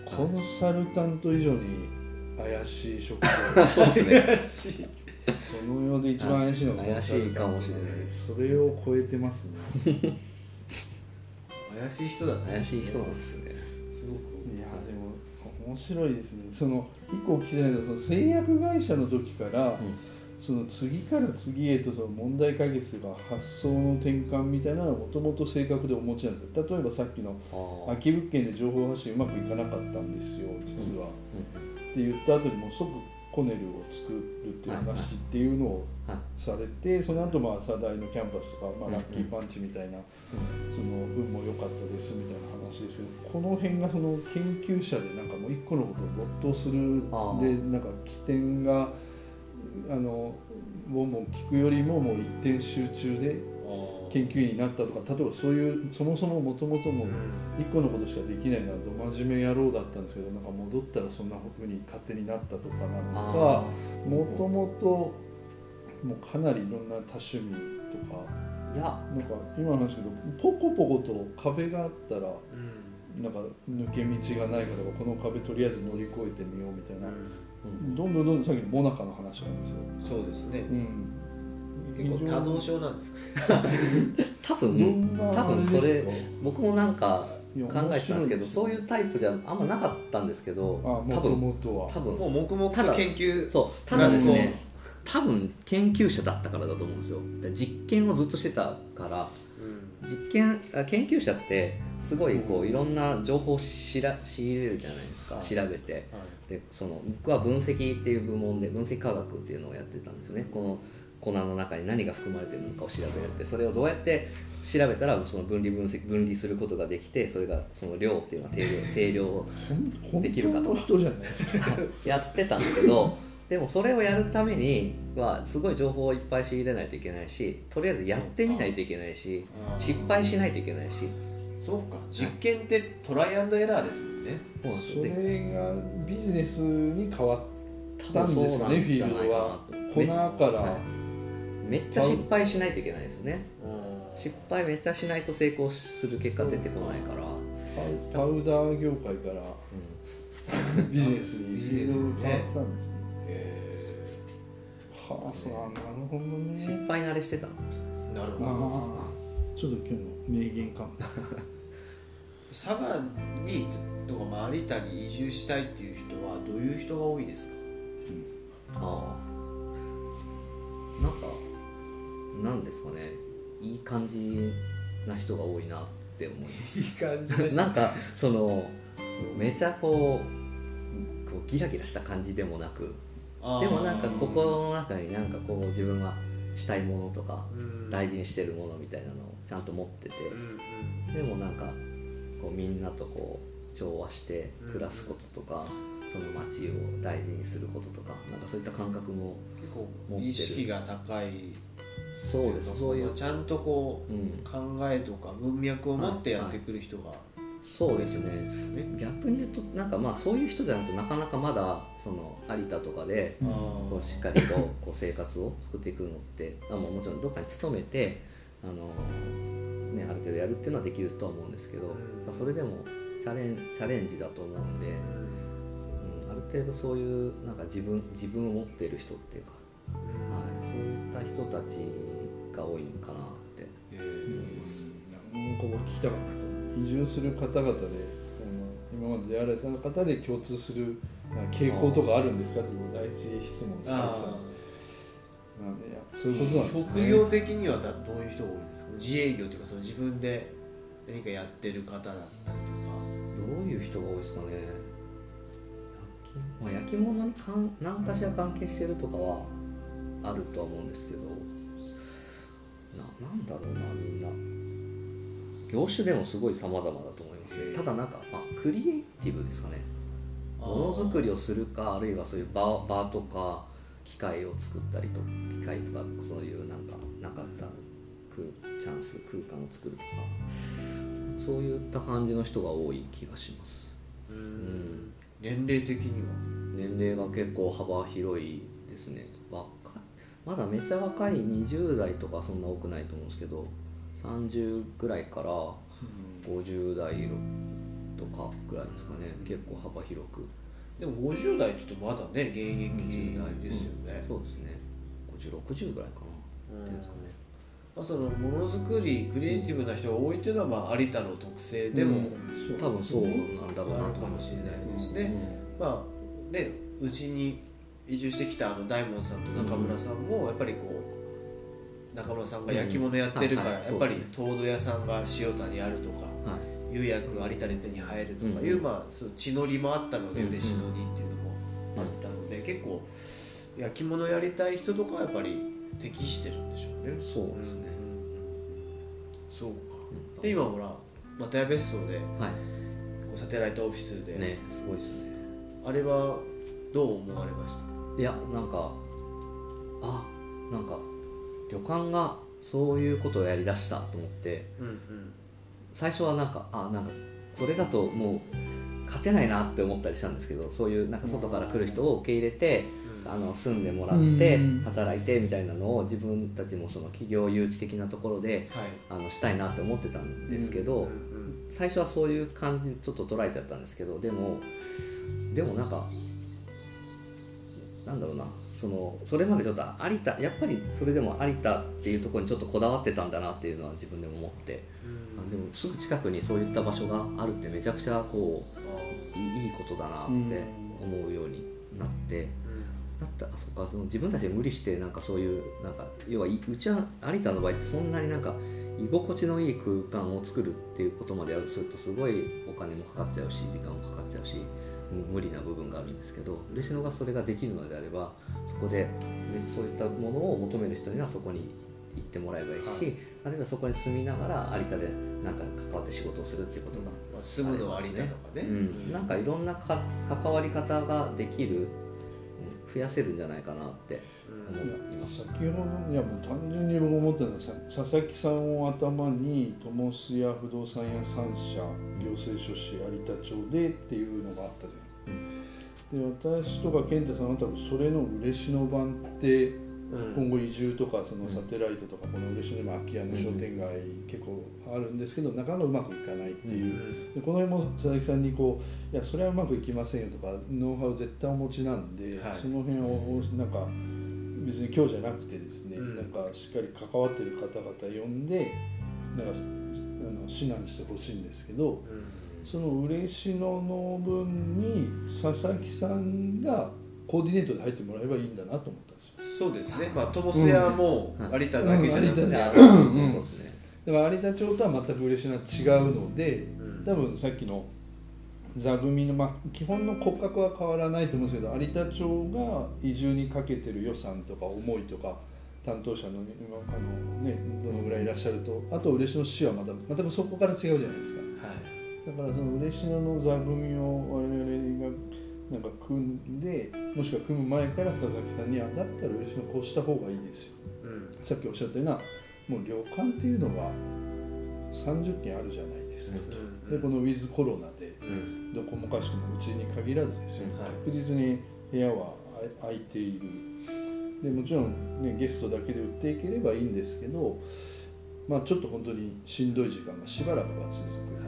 コンサルタント以上に怪しい職業。そうですね。この世で一番怪しいのが怪しいかもしれないそれを超えてますね。怪しい人だね。怪しい人なんですよね。すごく。いやでも面白いですね。その一個お聞きしたいのはその製薬会社の時から、その次から次へとその問題解決とか発想の転換みたいなのはもともと正確でお持ちなんですよ。例えばさっきのあ空き物件で情報発信うまくいかなかったんですよ実は、って言った後にもう即コネルを作るっていう話っていうのをはいされてその後まあ佐大のキャンパスとか、まあ、うんラッキーパンチみたいな、その運も良かったですみたいな話ですけどこの辺がその研究者でなんかもう一個のことを没頭する。でなんか起点があのボンボン聞くよりももう一点集中であ研究員になったとか例えばそういうそもそももともともうん。一個のことしかできないのはど真面目野郎だったんですけどなんか戻ったらそんなふうに勝手になったとかなのかもともともうかなりいろんな多趣味とかいや。なんか今の話だけどポコポコと壁があったらうん。なんか抜け道がないからこの壁とりあえず乗り越えてみようみたいなうんどん。どんどんどんさっきのモナカの話なんですよ。そうですね。うん、結構多動症なんですか 多ど分多分それ僕もなんか考えてたんですけどそういうタイプじゃあんまなかったんですけど多分もとは。多分。もう黙々と研究そうただですね多分研究者だったからだと思うんですよ。で実験をずっとしてたからうん。実験あ研究者ってすごいこういろんな情報をしら仕入れるじゃないですか。はい。調べて。はいでその僕は分析っていう部門で分析科学っていうのをやってたんですよね。この粉の中に何が含まれてるのかを調べるってそれをどうやって調べたらその分離分析分離することができてそれがその量っていうのは定量 定量できるかと。か。やってたんですけどでもそれをやるためにはすごい情報をいっぱい仕入れないといけないしとりあえずやってみないといけないし失敗しないといけないしそうか。実験ってトライアンドエラーですもんね。そうなんですそよ。でれがビジネスに変わっ多たんですかねフィールドは。粉から、はい。めっちゃ失敗しないといけないですよね。うん。失敗めっちゃしないと成功する結果出てこないから、パウダー業界から。ビジネスに。ビジネスにね。変わったんですね。へはあ、そうなるほどね。失敗慣れしてたのかもしれないですーなるほど。ちょっと今日の名言かも。佐賀にとかまあ有田に移住したいっていう人はどういう人が多いですか？ああ。なんかなんですかね。いい感じな人が多いなって思います。いい感じ なんかそのめちゃこうこうギラギラした感じでもなくでもなんか心の中になんかこう自分がしたいものとか大事にしてるものみたいなのをちゃんと持ってて。でもなんかこうみんなとこう調和して暮らすこととかその街を大事にすることとかなんかそういった感覚も持ってる。意識が高い。そうです。そういうちゃんとこううん。考えとか文脈を持ってやってくる人が、そうですね。ね逆に言うとなんかまあそういう人じゃないとなかなかまだその有田とかであこうしっかりとこう生活を作っていくのってあもうもちろんどっかに勤めてあの、ね、ある程度やるっていうのはできるとは思うんですけど、うん。それでもチャレンチャレンジだと思うんで、うん、ある程度そういうなんか自分自分を持っている人っていうか、はい、そういった人たちが多いのかなってえ思います。なんか僕聞きたかった移住する方々で今まで出会われた方で共通する傾向とかあるんですかっていう第一質問であなんでそういうことなんですね。職業的にはだどういう人が多いですか？自営業というかその自分で何かやってる方だったりとか。どういう人が多いですかね。焼き,、まあ、焼き物にかん何かしら関係してるとかはあるとは思うんですけど。ななんだろうなみんな。業種でもすごい様々だと思いますね。ただなんか、まあ、クリエイティブですかね。ものづくりをするかあるいはそういう場場とか機械を作ったりと機械とかそういうなんかなかった空チャンス空間を作るとかそういった感じの人が多い気がします。うん。ん年齢的には？年齢が結構幅広いですね。若い。まだめっちゃ若い20代とかそんな多くないと思うんですけど30ぐらいから50代とかぐらいですかね。結構幅広くでも50代ってとまだね現役ですよね、そうですね。5060ぐらいかな、うん。っていうんですかね。まあ、そのものづくりクリエイティブな人が多いっていうのは、まあ、有田の特性でも、多分そうなんだろうなかもしれないですうね、ん。まあねうちに移住してきたあの大門さんと中村さんもやっぱりこう中村さんが焼き物やってるから、やっぱり陶土屋さんが塩田にあるとかはい釉薬有田で手に入るとかいう、うんまあ、そう血のりもあったので、うん嬉しのにっていうのもあったので、結構焼き物やりたい人とかはやっぱり適してるんでしょうね。そうですね、そうか。うん。で今ほら又谷別荘ではい。こうサテライトオフィスで、ねすごいですね。あれはどう思われました？いやなんかあなんか旅館がそういうことをやりだしたと思ってうんうん最初はなんかあなんかそれだともう勝てないなって思ったりしたんですけどそういうなんか外から来る人を受け入れて、あの住んでもらってうん。働いてみたいなのを自分たちもその企業誘致的なところではい。あのしたいなって思ってたんですけど、うんうん最初はそういう感じにちょっと捉えちゃったんですけどでもでもなんかなんだろうなそのそれまでちょっと有田やっぱりそれでも有田っていうところにちょっとこだわってたんだなっていうのは自分でも思って。あでもすぐ近くにそういった場所があるってめちゃくちゃこういいことだなって思うようになって。だったあそっかその自分たちで無理してなんかそういうなんか要はいうちは有田の場合ってそんなになんか居心地のいい空間を作るっていうことまでやるとするとすごいお金もかかっちゃうし時間もかかっちゃうしうん無理な部分があるんですけど嬉野がそれができるのであればそこで、ね、そういったものを求める人にはそこに行ってもらえばいいし、はい。あるいはそこに住みながら有田でなんか関わって仕事をするっていうことがまあ、住むのは有田とかね。うん、なんかいろんなか関わり方ができる、うん増やせるんじゃないかなって思いました。先ほどいやもう単純に僕思ったのはさ佐々木さんを頭に友須屋不動産屋3社行政書士有田町でっていうのがあったじゃん、で私とか健太さんは多分それの嬉野版ってうん今後移住とかそのサテライトとかこの嬉野にも空き家の商店街結構あるんですけどなかなかうまくいかないっていう、でこの辺も佐々木さんにこういやそれはうまくいきませんよとかノウハウ絶対お持ちなんで、はい。その辺をなんか別に今日じゃなくてですね、うん。なんかしっかり関わってる方々呼んでなんかあの指南してほしいんですけどうん。その嬉野の分に佐々木さんがコーディネートで入ってもらえばいいんだなと思ったんですよ。そうですね。まあ友須屋もうん有田だけじゃなくて、うん。うん。そうですね。だから有田町とは全く嬉野は違うので、うん。多分さっきの座組の、まあ、基本の骨格は変わらないと思うんですけど有田町が移住にかけてる予算とか思いとか担当者の,、あのね、どのぐらいいらっしゃるとあと嬉野市はまたまたそこから違うじゃないですか。はい。だからその嬉野の座組を我々がなんか組んでもしくは組む前から佐々木さんに「あだったら嬉野こうした方がいいですよ」うん。さっきおっしゃったようなもう旅館っていうのが30件あるじゃないですか、うん。でこのウィズコロナでうん。どこもかしこもうちに限らずですよ、はい。確実に部屋は空いている。でもちろん、ね、ゲストだけで売っていければいいんですけど、まあ、ちょっと本当にしんどい時間がしばらくは続く、はい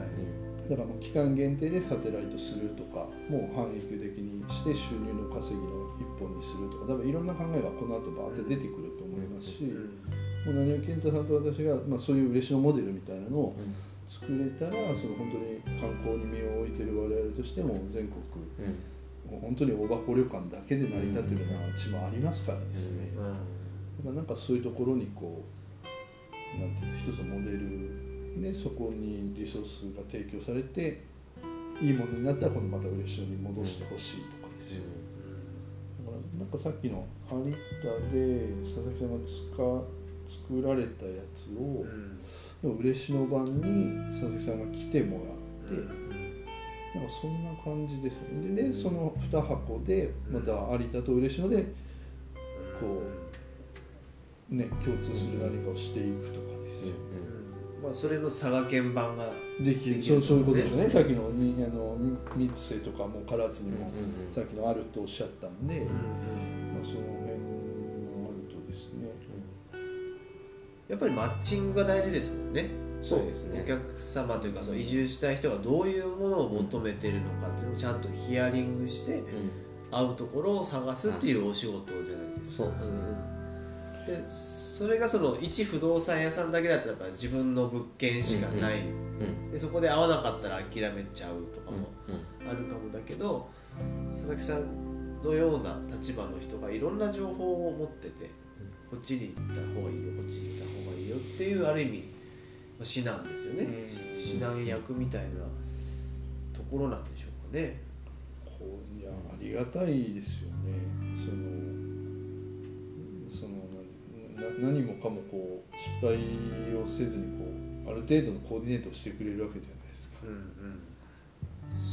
だからもう期間限定でサテライトするとかもう半永久的にして収入の稼ぎの一本にするとか多分いろんな考えがこの後バーって出てくると思いますし、もう何を健太さんと私が、まあ、そういう嬉野モデルみたいなのを作れたらその本当に観光に身を置いてる我々としても全国うん。もう本当に大箱旅館だけで成り立ってるような地もありますからですね、うん。だからなんかそういうところにこうなんていうの一つのモデルでそこにリソースが提供されていいものになったら今度また嬉野に戻してほしいとかですよ、だからなんかさっきの有田で佐々木さんが使作られたやつを、うん。でも嬉野版に佐々木さんが来てもらって、うん。なんかそんな感じですよね。ででその2箱でまた有田と嬉野でこうね共通する何かをしていくとかですよ、まあそれの佐賀県版ができる。できるそうそういうことですよね。さっきのにあの三瀬とかも唐津にも、うんうんさっきのあるとおっしゃったんで、うんまあ、その辺もあるとですね。やっぱりマッチングが大事ですもんね。そうですね。お客様というかそう移住したい人がどういうものを求めてるのかっていうのをちゃんとヒアリングしてうん。会うところを探すっていうお仕事じゃないですか、そうですねでそれがその一不動産屋さんだけだったらやっぱ自分の物件しかない、うんでそこで合わなかったら諦めちゃうとかうんもあるかもだけど、佐々木さんのような立場の人がいろんな情報を持ってて、こっちに行った方がいいよこっちに行った方がいいよっていうある意味指南ですよね、うん。指南役みたいなところなんでしょうかね。こういやありがたいですよね。その何もかもこう失敗をせずにこうある程度のコーディネートをしてくれるわけじゃないですか。うん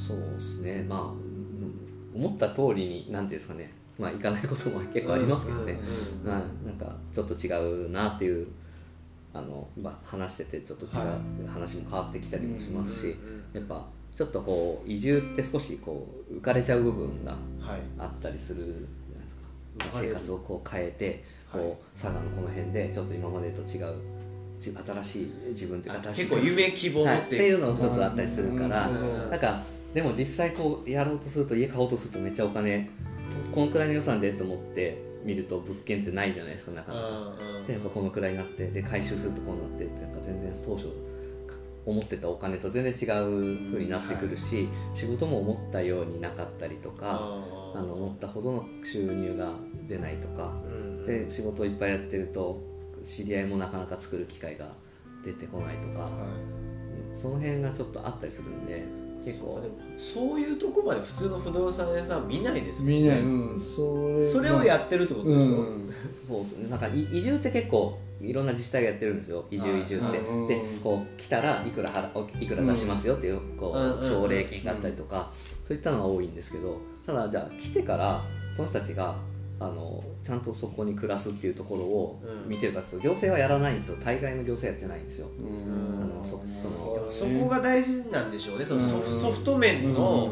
そうですね。まあ、うん。思った通りになんていうんですかね。まあいかないことも結構ありますけどね、うんうんうんまあなんかちょっと違うなっていうあの、まあ、話しててちょっと違う、は話も変わってきたりもしますし、うんうん。やっぱちょっとこう移住って少しこう浮かれちゃう部分がはい。あったりするじゃないですか。浮かれる。生活をこう変えてこう、はい佐賀のこの辺でちょっと今までと違うち新しい自分というか結構夢希望を持はい、っってていうのもちょっとあったりするから、うん。なんかでも実際こうやろうとすると家買おうとするとめっちゃお金このくらいの予算でと思って見ると物件ってないじゃないですかなかなか。でやっぱこのくらいになってで回収するとこうなってってなんか全然当初思ってたお金と全然違う風になってくるし、仕事も思ったようになかったりとかあの思ったほどの収入が出ないとかで仕事をいっぱいやってると知り合いもなかなか作る機会が出てこないとか、その辺がちょっとあったりするんで結構。でもそういうとこまで普通の不動産屋さん見ないですもんね。見ない、うん、それそれをやってるってことでしょ、うん。そうですね。なんかい移住って結構いろんな自治体がやってるんですよ。移住はい。移住って、うん。でこう来たらいくら払おいくら出しますよっていうこうんう奨励金があったりとか、そういったのが多いんですけどただじゃあ来てからその人たちがあのちゃんとそこに暮らすっていうところをうん。見てるかというと行政はやらないんですよ。大概の行政やってないんですよ。うん。あのそそのそこが大事なんでしょうね。そのソフソフト面の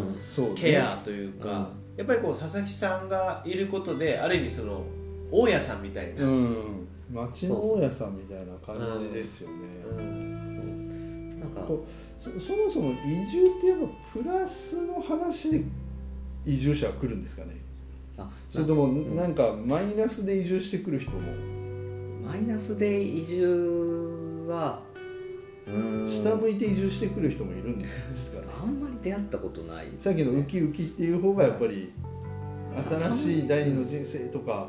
ケアというか、やっぱりこう佐々木さんがいることである意味その大家さんみたいな、うん。町の大家さんみたいな感じですよね、うん。なんかこそそもそも移住ってやっぱプラスの話で移住者は来るんですかね。あそれともん。なんかマイナスで移住してくる人も。マイナスで移住は下向いて移住してくる人もいるんですかね。あんまり出会ったことないさっきのウキウキっていう方がやっぱり新しい第二の人生とか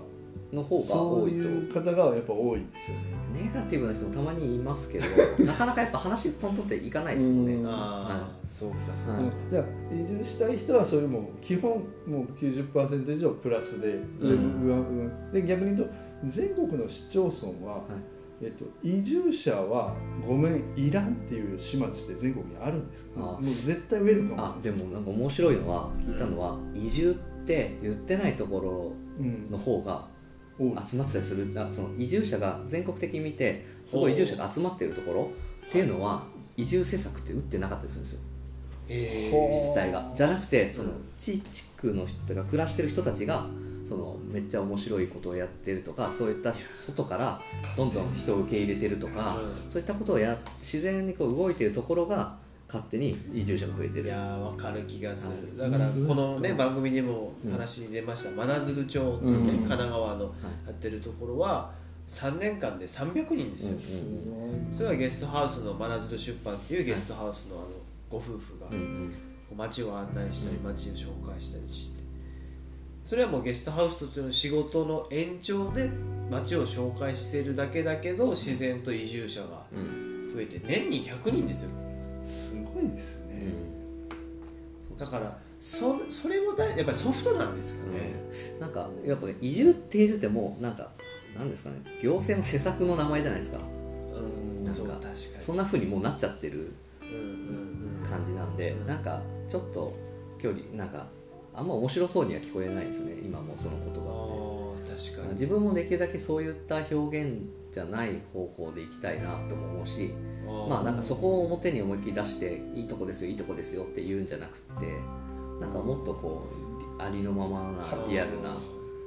の方がそう多いと。いう方がやっぱ多いんですよね。ネガティブな人もたまにいますけど なかなかやっぱ話ポンとっていかないですもんね。うん。ああ、そうかそうか、はい。うんじゃあ移住したい人はそれも基本もう90%以上プラスで、うんで逆に言うと全国の市町村は、えっと、移住者はごめんいらんっていう始末って全国にあるんですか？あもう絶対ウェルカムなあんでもなんか面白いのは聞いたのは移住って言ってないところうんの方が集まってたりするあその移住者が全国的に見てすごい移住者が集まってるところっていうのは移住施策って打ってなかったりするんですよ。えほう自治体が。じゃなくてそのうん。地地区の人が暮らしてる人たちがそのめっちゃ面白いことをやってるとかそういった外からどんどん人を受け入れてるとか、うんそういったことをや自然にこう動いてるところが勝手に移住者が増えてる。いやーわかる気がする、はだからこのねうん。番組にも話に出ました真鶴町というね、うん。神奈川のやってるところは3年間で300人ですよ、うん。それはゲストハウスの真鶴出版っていうゲストハウスのあのご夫婦が街を案内したり街を紹介したりして。それはもうゲストハウスとしての仕事の延長で街を紹介してるだけだけど自然と移住者がうん増えて年に100人ですよ。すごいですうね、ん。だからそそれもだやっぱりソフトなんですかね、なんかやっぱり移住って移住ってもうなんかなんですかね。行政の施策の名前じゃないですか。うんなんかそう確かに。そんな風にもうなっちゃってるうんうんうん。感じなんで、うん。なんかちょっと距離なんかあんま面白そうには聞こえないですよね。今もその言葉って確かに。自分もできるだけそういった表現じゃない方向でいきたいなとも思うしまあなんかそこを表に思いっきり出していいとこですよいいとこですよって言うんじゃなくってなんかもっとこうありのままなリアルな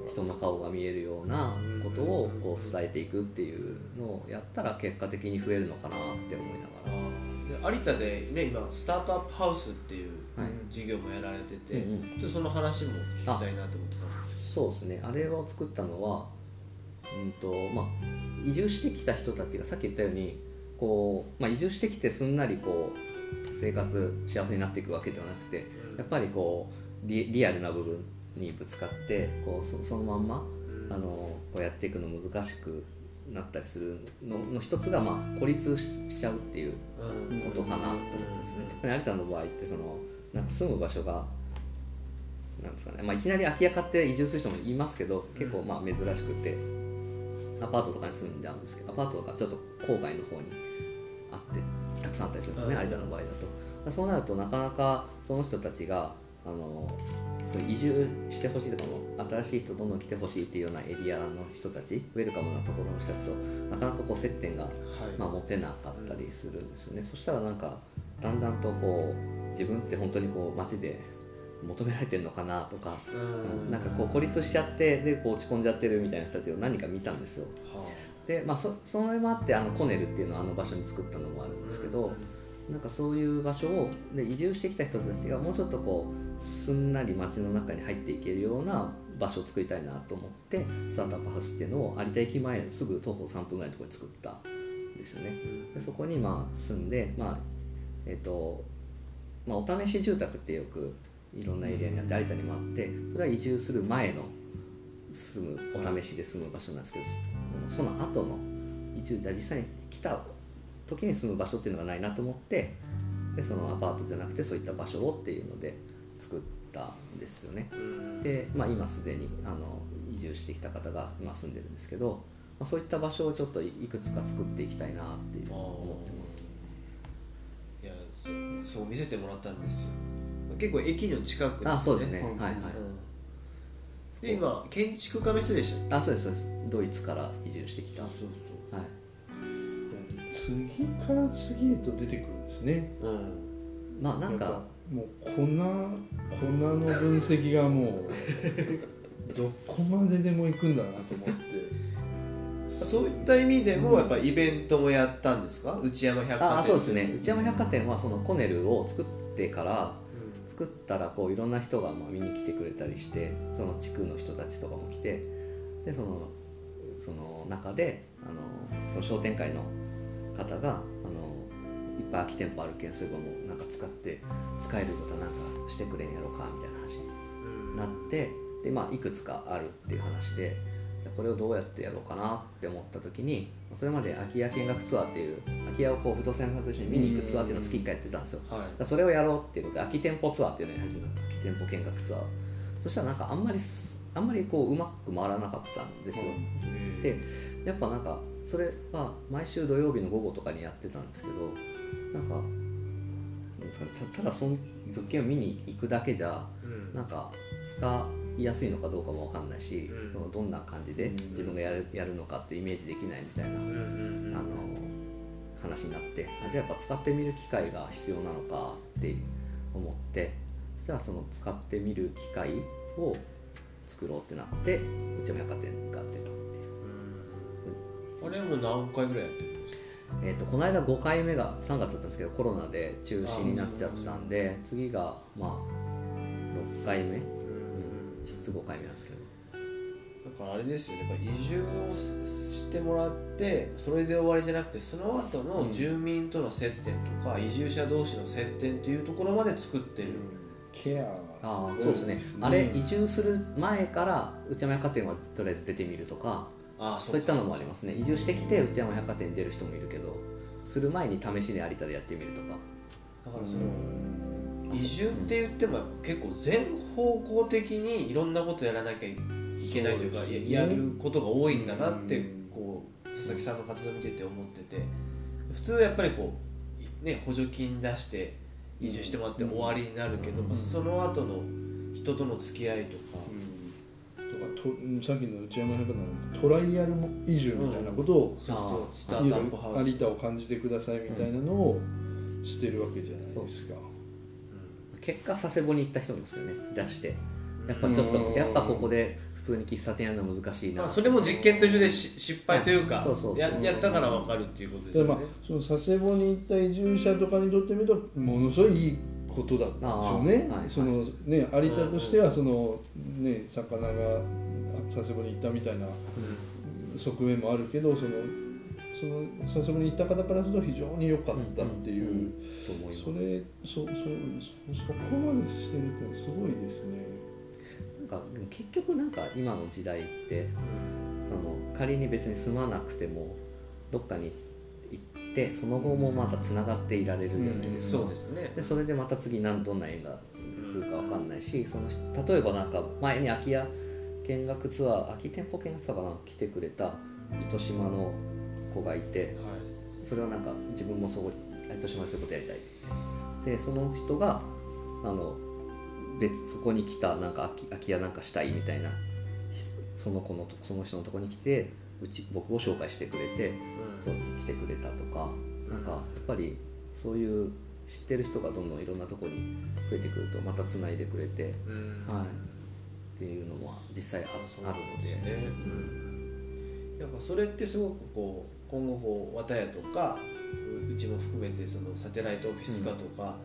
人の顔が見えるようなことをこう伝えていくっていうのをやったら結果的に増えるのかなって思いながら。で有田でね今スタートアップハウスっていうはい。事業もやられてて、うんうん。ちょっとその話も聞きたいなと思ってたんですそうですね。あれを作ったのは、うんとまあ、移住してきた人たちがさっき言ったようにこう、まあ、移住してきてすんなりこう生活幸せになっていくわけではなくてやっぱりこうリリアルな部分にぶつかってこうそそのまんまあのこうやっていくの難しくなったりするのの一つが、まあ、孤立ししちゃうっていううんことかなと思ってですね。特に有田の場合ってそのなんか住む場所がなんですかね、まあ、いきなり空き家買って移住する人もいますけど結構まあ珍しくて。アパートとかに住んじゃうんですけどアパートとかちょっと郊外の方にあってたくさんあったりするんですね、うん有田の場合だと。そうなるとなかなかその人たちがあのそう移住してほしいとかも新しい人どんどん来てほしいっていうようなエリアの人たちウェルカムなところの人たちとなかなかこう接点が、はい。まあ、持てなかったりするんですよね、そしたらなんかだんだんとこう自分って本当にこう街で求められてるのかなとか、うん。なんかこう孤立しちゃってでこう落ち込んじゃってるみたいな人たちを何か見たんですよ。はでまあそそれもあってあのコネルっていうのをあの場所に作ったのもあるんあですけど、なんかそういう場所をで移住してきた人たちがもうちょっとこうすんなり街の中に入っていけるような場所を作りたいなと思ってスタートアップハウスっていうのを有田駅前のすぐ徒歩3分ぐらいのところに作ったんですよね。でそこにまあ住んでまあえっ、と、まあ、お試し住宅ってよくいろんなエリアにあって有田にもあってそれは移住する前の住むお試しで住む場所なんですけどその後の移住じゃあ実際に来た時に住む場所っていうのがないなと思ってでそのアパートじゃなくてそういった場所をっていうので作ったんですよね。で、まあ、今すでにあの移住してきた方が今住んでるんですけど、まあ、そういった場所をちょっといくつか作っていきたいなっていう思ってます。いやそう見せてもらったんですよ。結構駅の近くですよね。あそうですね、んはいはい。うん。で今建築家の人でしたあそうですそうです。ドイツから移住してきた、はい、次から次へと出てくるんですね。そううん。まあなんか。もう粉粉の分析がもう どこまででも行くんだなと思って。そういった意味でもやっぱイベントもやったんですか？内山百貨店。あそうですね。内山百貨店はそのコネルを作ってからう作ったらこういろんな人がまあ見に来てくれたりしてその地区の人たちとかも来てでそのその中であのその商店会の方があのいっぱい空き店舗あるけんそういえばもうなんか使って使えることなんかしてくれんやろかみたいな話になってで、まあ、いくつかあるっていう話でこれをどうやってやろうかなって思った時にそれまで空き家見学ツアーっていう空き家をこう不動産屋さんと一緒に見に行くツアーっていうのを月1回やってたんですよ。それをやろうっていうことで空き店舗ツアーっていうのをやり始めた空き店舗見学ツアー。そしたらなんかあんまりすあんまりこううまく回らなかったんですよ、でやっぱなんかそれは毎週土曜日の午後とかにやってたんですけどなんかなんですかねたただその物件を見に行くだけじゃうん。なんか使いやすいのかどうかも分かんないし、うん。そのどんな感じでうん。自分がやるやるのかってイメージできないみたいな、うんあの話になってあじゃあやっぱ使ってみる機会が必要なのかって思ってじゃあその使ってみる機会を作ろうってなってうちも百貨店が出たっていう。うん。あれもう何回ぐらいやってるんですか？えー、とこの間5回目が3月だったんですけどコロナで中止になっちゃったんで次がまあ6回目、うん、実5回目なんですけど。だからあれですよね。やっぱ移住をししてもらってそれで終わりじゃなくてその後の住民との接点とか、移住者同士の接点っていうところまで作ってる、ケアがああそうですね。あれ移住する前から内山百貨店はとりあえず出てみるとかああそういったのもありますね。移住してきて内山百貨店に出る人もいるけどする前に試しで有田でやってみるとか。だからそのうん移住って言っても結構全方向的にいろんなことやらなきゃいけないというかねややることが多いんだなってうん。こう佐々木さんの活動を見てて思ってて。普通やっぱりこう、ね、補助金出して移住してもらって終わりになるけど、まあ、その後の人との付き合いとか、うん。とかとさっきの内山百貨店のトライアル移住みたいなことを、そうあそう。スタートアップハウス。有田を感じてくださいみたいなのをしてるわけじゃないですか。結果佐世保に行った人もいますけどね。出して。やっぱちょっとやっぱここで普通に喫茶店やるの難しいな、まあ、それも実験と一緒でし失敗というかあそうそうそう。ややったから分かるっていうことですよね。でまあ、その佐世保に行った移住者とかにとってみるとものすごいいいことだったんでしょうね。はい。そのね有田としてはそのね魚が佐世保に行ったみたいな側面もあるけどそのその佐世保に行った方からすると非常に良かったっていう。それそそそこまでしてるってすごいですね。なんか結局なんか今の時代ってその仮に別に住まなくてもどっかに行ってその後もまたつながっていられるじゃないですか、そうですねでそれでまた次何どんな縁が来るかわかんないしその例えばなんか前に空き家見学ツアー空き店舗見学ツアーかな来てくれた糸島の子がいてはい。それはなんか自分もそう糸島でそういうことやりたいって言って。でその人があの別そこに来たなんか空き空き家なんかしたいみたいなその子のとその人のところに来てうち僕を紹介してくれてそう来てくれたとかなんかやっぱりそういう知ってる人がどんどんいろんなところに増えてくるとまたつないでくれて、うん。はい、っていうのは実際あそうあるので。ねうん。やっぱそれってすごくこう今後こう綿屋とかううちも含めてそのサテライトオフィス化とか、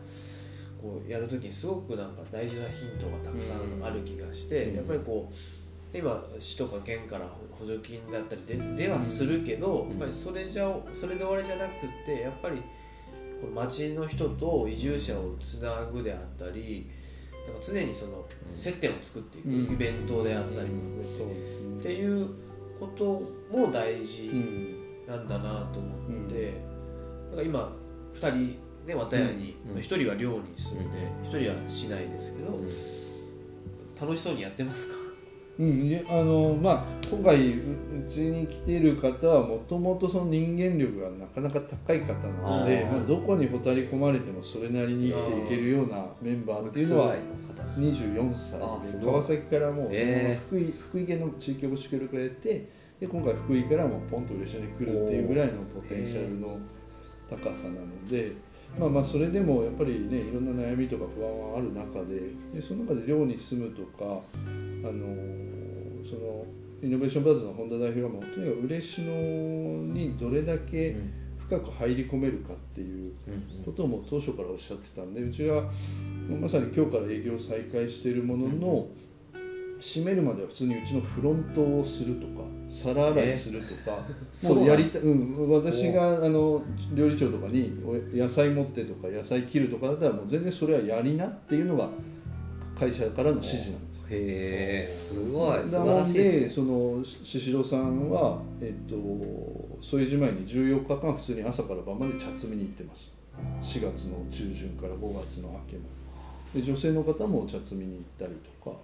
こうやるときにすごくなんか大事なヒントがたくさんある気がして、うん。やっぱりこう今市とか県から補助金だったりでではするけど、ん。やっぱりそれじゃそれで終わりじゃなくてやっぱり町の人と移住者をつなぐであったりなんか常にその接点を作っていく、うん。イベントであったりも含めて、っていうことも大事うんなんだなと思って、だから今2人ね綿屋に、うん。1人は寮に住んで、1人は市内ですけど、楽しそうにやってますか？うん、であのまあ今回ううちに来てる方はもともとその人間力がなかなか高い方なのでまあ、どこにほたり込まれてもそれなりに生きていけるようなメンバーっていうのは24歳で川崎からもう、え福井福井県の地域おこし協力がやってで今回福井からもポンと嬉しに来るっていうぐらいのポテンシャルの高さなので。まあまあそれでもやっぱりねいろんな悩みとか不安はある中ででその中で寮に住むとかあのそのイノベーションバズの本田代表はもうとにかく嬉野にどれだけ深く入り込めるかっていうことをもう当初からおっしゃってたんでうちはまさに今日から営業再開しているものの、閉めるまでは普通にうちのフロントをするとか皿洗いするとか、え？もうや。りたうん、私があの料理長とかにお野菜持ってとか野菜切るとかだったらもう全然それはやりなっていうのが会社からの指示なんですよ。へえすごい。素晴なのらしいでそのししろさんは、えっと、添え時前に14日間普通に朝から晩まで茶摘みに行ってました4月の中旬から5月の明けまで。で女性の方も茶摘みに行ったりとか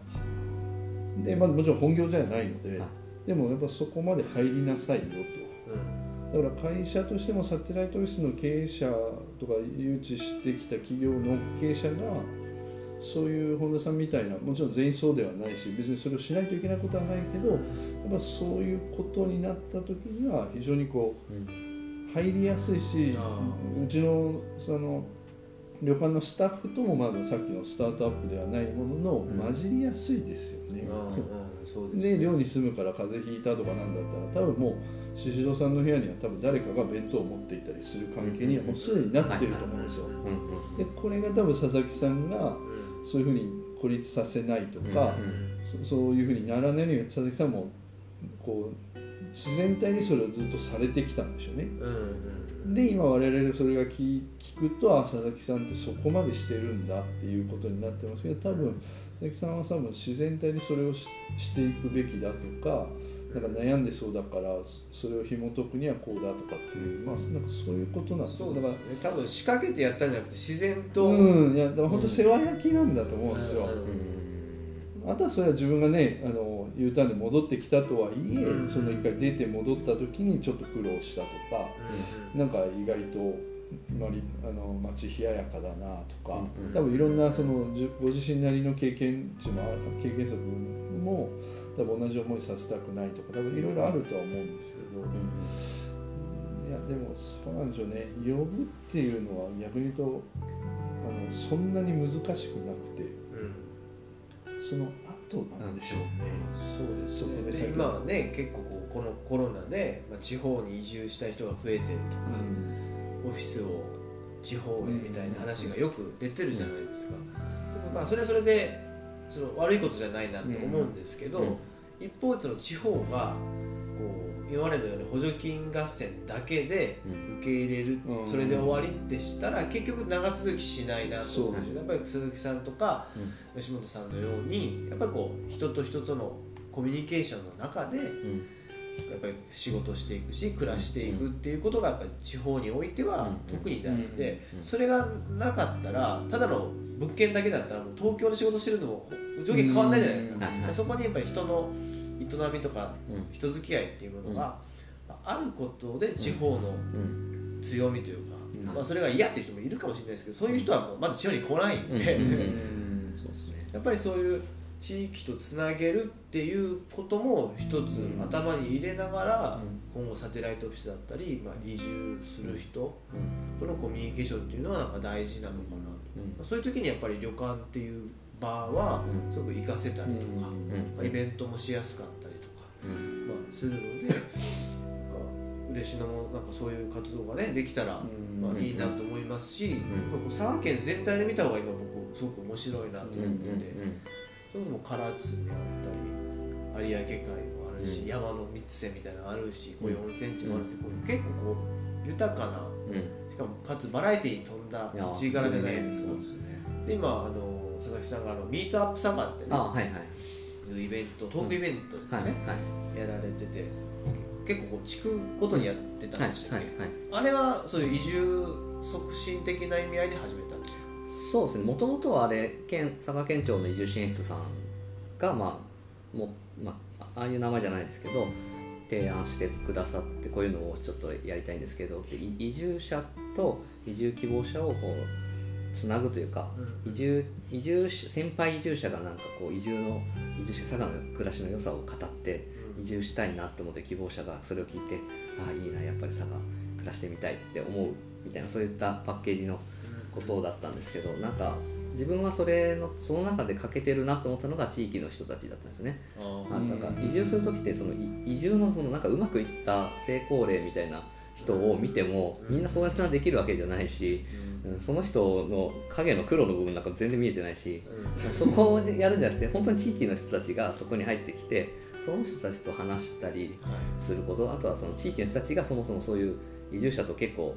で、まあ、もちろん本業じゃないので、はい。でもやっぱそこまで入りなさいよと。だから会社としてもサテライトオフィスの経営者とか誘致してきた企業の経営者がそういう本田さんみたいなもちろん全員そうではないし別にそれをしないといけないことはないけどやっぱそういうことになった時には非常にこうん。う入りやすいしあうちのその旅館のスタッフともまださっきのスタートアップではないもののん混じりやすいですよね。そうですで寮に住むから風邪ひいたとかなんだったら多分もう宍戸さんの部屋には多分誰かが弁当を持っていたりする関係にはもうすでになってると思うんですよ。うんうんでこれが多分佐々木さんがそういうふうに孤立させないとか、そそういうふうにならないように佐々木さんもこう自然体でそれをずっとされてきたんでしょうね。で今我々それが聞聞くとあ佐々木さんってそこまでしてるんだっていうことになってますけど多分佐々木さんは多分自然体でそれをししていくべきだとかなんか悩んでそうだからそれを紐解くにはこうだとかっていうまあなんかそういうことなんですよだ。かそうですね。多分仕掛けてやったんじゃなくて自然らと。うんいやだから本当世話焼きなんだと思うんですよ、うん。あとはそれは自分がねあの U ターンで戻ってきたとはいえ、うん。その一回出て戻った時にちょっと苦労したとか、なんか意外とまりあの街冷ややかだなとか、うんうん。多分いろんなそのじご自身なりの経験値も経験則も多分同じ思いさせたくないとか多分いろいろあるとは思うんですけど、いやでもそうなんでしょうね。呼ぶっていうのは逆に言うとあのそんなに難しくなくてその後なんでしょうね。そうですね。でで今はね結構こうこのコロナで、まあ、地方に移住したい人が増えてるとか、オフィスを地方へみたいな話がよく出てるじゃないですか、でもまあそれはそれでその悪いことじゃないなと思うんですけど、うん。うん。一方その地方がこう今までのように補助金合戦だけでうん。受け入れる、うん。それで終わりってしたら結局長続きしないなと思うんですよやっぱり鈴木さんとか吉本さんのようにやっぱりこう人と人とのコミュニケーションの中でやっぱり仕事していくし暮らしていくっていうことがやっぱり地方においてはうん。特に大事でうん。それがなかったらただの物件だけだったらもう東京で仕事してるのも条件変わんないじゃないですか。うんそこにやっぱり人の営みとかうん。人付き合いっていうものがあることで地方のうん。強みというか、うん。まあ、それが嫌っていう人もいるかもしれないですけどそういう人はもうまず地方に来ないんで、やっぱりそういう地域とつなげるっていうことも一つうん。頭に入れながら、う今後サテライトオフィスだったり、まあ、移住する人うん。とのコミュニケーションっていうのはなんか大事なのかなと、うん。そういう時にやっぱり旅館っていう場はうんすごく活かせたりとか、イベントもしやすかったりとか、うん。まあ、するのでなんか嬉野もなんかそういう活動がねできたら、うん。まあ、いいなと思いますし、ん。まあ佐賀県全体で見た方が今僕すごく面白いなと思ってて、そもそも唐津にあったり有明海もあるし、うん。山の三瀬みたいなのあるしこういううん温泉地もあるし、こう結構こう豊かなうん。しかもかつバラエティーに富んだ土地柄じゃないですか。で今あの佐々木さんがあのミートアップ佐賀ってねあはいはい。いうイベントトークイベントですね、はいやられてて結構こう地区ごとにやってたはいんでしたっけ、はいはいあれはそういう移住促進的な意味合いで始めたんですか？そうですね。もともとはあれ県佐賀県庁の移住支援室さんがまあもまあああいう名前じゃないですけど提案してくださってこういうのをちょっとやりたいんですけどい移住者と移住希望者をこうつなぐというか移住移住し先輩移住者がなんかこう移住の移住者佐賀の暮らしの良さを語って移住したいなって思って希望者がそれを聞いてああいいなやっぱり佐賀暮らしてみたいって思うみたいなそういったパッケージのことだったんですけどなんか自分はそれのその中で欠けてるなと思ったのが地域の人たちだったんですよね。なんか移住する時ってそのい移住のそのなんかうまくいった成功例みたいな人を見てもみんなそうやってできるわけじゃないし、うん。その人の影の黒の部分なんか全然見えてないし そこをやるんじゃなくて本当に地域の人たちがそこに入ってきてその人たちと話したりすることあとはその地域の人たちがそもそもそういう移住者と結構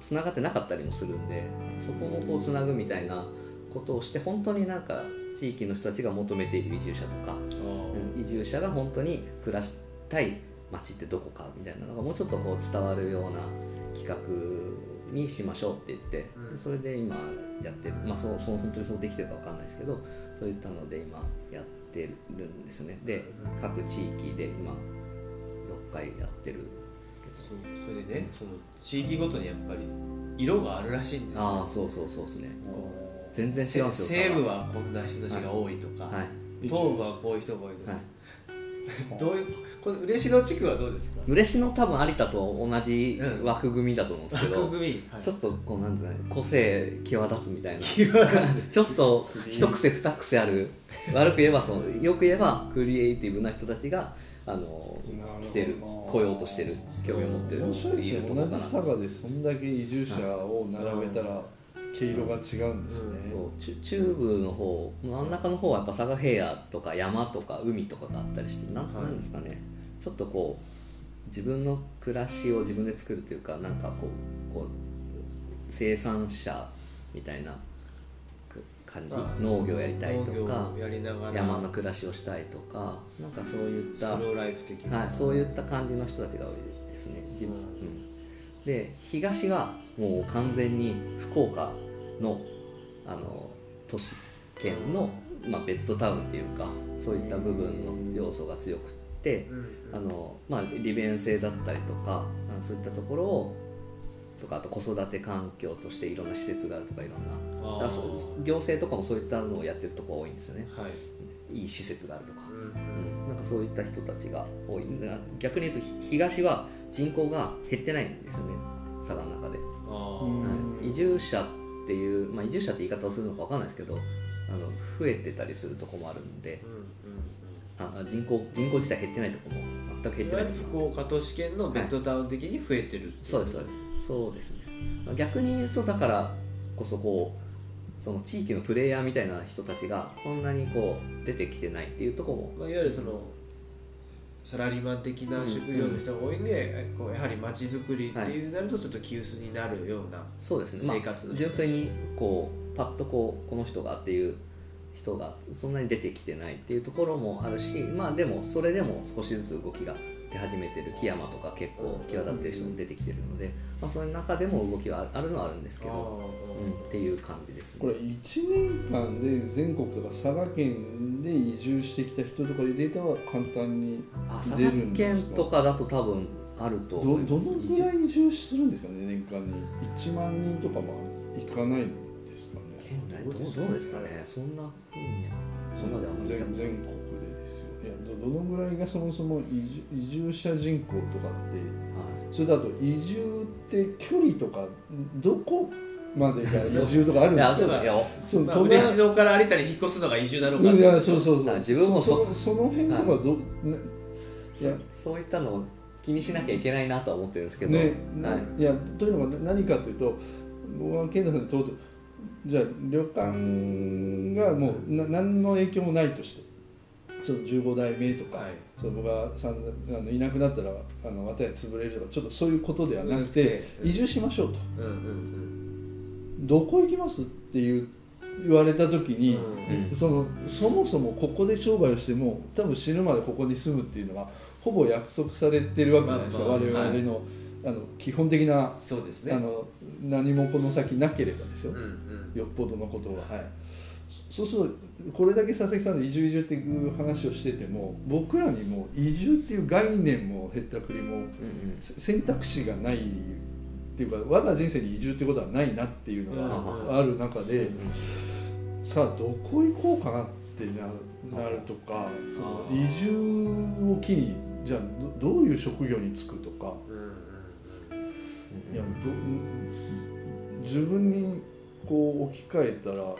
つながってなかったりもするんでそこもこうつなぐみたいなことをして本当になんか地域の人たちが求めている移住者とか、うん移住者が本当に暮らしたい街ってどこかみたいなのがもうちょっとこう伝わるような企画にしましょうって言って、うん。それで今やってるまあそうそう本当にそうできてるかわかんないですけどそういったので今やってるんですよね。で各地域で今6回やってるんですけど。そうそれでねその地域ごとにやっぱり色があるらしいんですよ。ああそうそうそうですね。こ全然違うんですよ西部はこんな人たちが多いとか、はい。東部はこういう人が多いとか、はい。どういうこの嬉野地区はどうですか？嬉野多分有田と同じうん。枠組みだと思うんですけど、枠組み、はい。ちょっとこうなんてい個性際立つみたいな。ちょっと一癖二癖ある。悪く言えばそのよく言えばクリエイティブな人たちがあの来てる来ようとしてる興味を持ってる面白いいですね同じ佐賀でそんだけ移住者を並べたら毛色が違うんですね、そう中中部の方真ん中の方はやっぱ佐賀平野とか山とか海とかがあったりしてなんはい。なんですかねちょっとこう自分の暮らしを自分で作るというかなんかこうこう生産者みたいなく感じ？あ農業やりたいとか山の暮らしをしたいとかなんかそういった、はい、そういった感じの人たちが多いですね。自分、うん。うんで東はもう完全に福岡のあの都市圏の、まあ、ベッドタウンっていうかそういった部分の要素が強くってあの、まあ、利便性だったりとかあのそういったところをとかあと子育て環境としていろんな施設があるとかいろんな。だから行政とかもそういったのをやってるところ多いんですよね。はい、いい施設があるとか。う、んうん。なんかそういった人たちが多い。な逆に言うとひ東は人口が減ってないんですよね。佐賀の中で、はい。移住者っていう、まあ、移住者って言い方をするのか分かんないですけどあの増えてたりするとこもあるんで。うんうんあ人口人口自体減ってないとこも全く減うんいってない福岡都市圏のベッドタウン的に増えてるっていそうですそうです。そうですね。まあ逆に言うとだからこそこうその地域のプレイヤーみたいな人たちがそんなにこう出てきてないっていうところも。まあ、いわゆるそのサラリーマン的な職業の人が多いんで、こうやはり街づくりっていうなるとちょっと急須になるような、そうですね、まあ純粋にこうパッとこうこの人がっていう人がそんなに出てきてないっていうところもあるしまあでもそれでも少しずつ動きが出始めてる木山とか結構際立ってる人も出てきてるので、まあ、その中でも動きはあるのはあるんですけど、うん、っていう感じですこれ1年間で全国とか佐賀県で移住してきた人とかいうデータは簡単にあ佐賀出るんですか？県とかだと多分あるとどどのぐらい移住するんですかね年間に？1万人とかもいかないんですかね県内どうどうですかね。そんなふうにそこまであんまり全全国でですよ。いやどどのぐらいがそもそも移住移住者人口とかってはい。それだと移住って距離とかどこまでが移住とかあるんいやですか？そうだよまあ、その隣嬉野から有田に引っ越すのが移住なのかいやそうそうそう。あ自分もそそその辺とかど、ねいやそういったのを気にしなきゃい。けないなとは思ってるんですけど、ね、はいい、や。というのが何かというと僕は健太さんに問うとじゃあ旅館がもうな何の影響もないとして。その15代目とか、はい。その僕がさんあのいなくなったらあの綿屋潰れるとかちょっとそういうことではなくて、うん移住しましょうと。うんうんどこ行きますっていう言われた時に、うん。そのそもそもここで商売をしても多分死ぬまでここに住むっていうのがほぼ約束されてるわけじゃないですか、まあまあ。我々の,、あの基本的な、うんそうですね。あの何もこの先なければですよ、うんうん。よっぽどのことが、はい。そうするとこれだけ佐々木さんの移住移住っていう話をしてても僕らにも移住っていう概念もへったくりもうんうん。せ選択肢がないっていうか我が人生に移住っていうことはないなっていうのうんがある中で、うんさあどこ行こうかなってななるとかその移住を機にじゃあどどういう職業に就くとかうんうんうんいやど自分にこう置き換えたら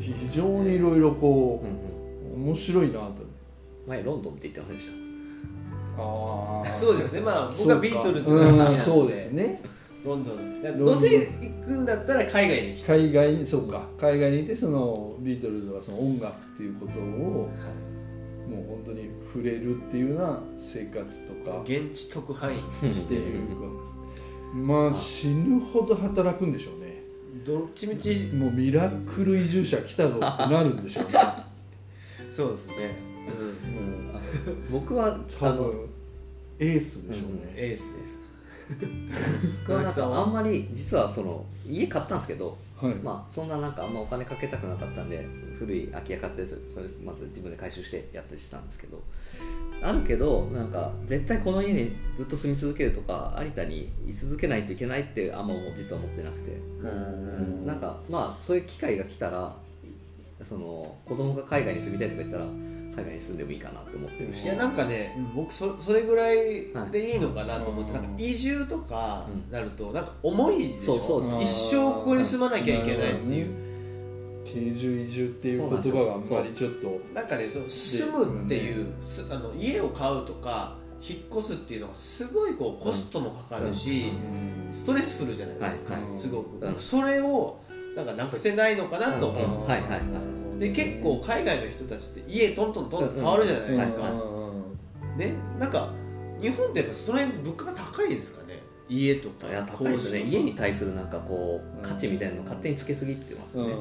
非常にいろいろこうんうんう面白いなと。前ロンドンって言ってませんでした？あー。そうですね。まあ僕はビートルズが好きなので。うんそうですね。ロンドン。だからロンドン。どうせ行くんだったら海外に海外にそうか。海外にいてそのビートルズはその音楽っていうことをもう本当に触れるっていうような生活とか。現地特派員としてまあ死ぬほど働くんでしょうね。どっちみちもうミラクル移住者来たぞってなるんでしょうね。そうですね、僕はあの多分エースでしょううん、ね、エースです 僕はなんかあんまり実はその家買ったんですけどはい、まあそんななんかあんまお金かけたくなかったんで古い空き家買ってそれまた自分で回収してやったりしたんですけどあるけどなんか絶対この家にずっと住み続けるとか有田に居続けないといけないってあんまもう実は思ってなくて、うん。なんかまあそういう機会が来たらその子供が海外に住みたいとか言ったら海外に住んでもいいかなと思ってるし。いやなんかね、僕そそれぐらいはいでいいのかなと思って、うんなんか移住とかうん。なるとなんか重いでしょ、そうそうそう。一生ここに住まなきゃいけないっていう、定住移住っていう言葉があんまりちょっと。なんかねその住むっていう、すあの家を買うとか引っ越すっていうのがすごいこうコストもかかるし、ストレスフルじゃないですか、はいはい。すごく、うん。それをなんかなくせないのかなと思うんですよ、はいはいはいで結構海外の人たちって家トントントンと変わるじゃないですか、ねなんか日本ってやっぱその辺物価が高いですかね。家とかいや高いですね。家に対するなんかこうんう価値みたいなの勝手につけすぎってますよね、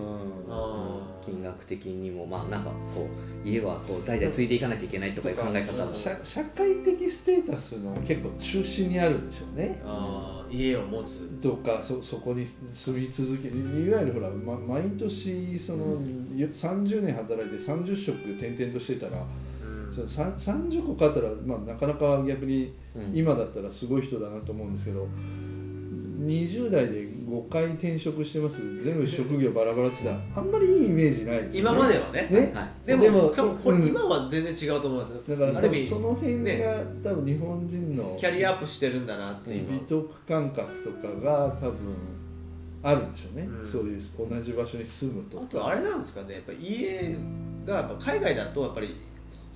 あ金額的にもまあなんかこう家はこう代々継いでいかなきゃいけないとかいう考え方も。社社会的ステータスの結構中心にあるんでしょうね。ーあー家を持つ。とかそそこに住み続ける。いわゆるほら、ま、毎年その、よ30年働いて30食転々としてたら、そのさん30個買ったら、まあ、なかなか逆にうん。今だったらすごい人だなと思うんですけど20代で5回転職してます。全部職業バラバラって言ったらあんまりいいイメージないですよね。今まではね。ねはい。でもでもこれうん。今は全然違うと思いますよ。だからその辺が、ね。多分日本人のキャリアアップしてるんだなっていう美徳感覚とかが多分あるんでしょうね、うん。そういう同じ場所に住むとか。あとあれなんですかね。やっぱ家がやっぱ海外だとやっぱり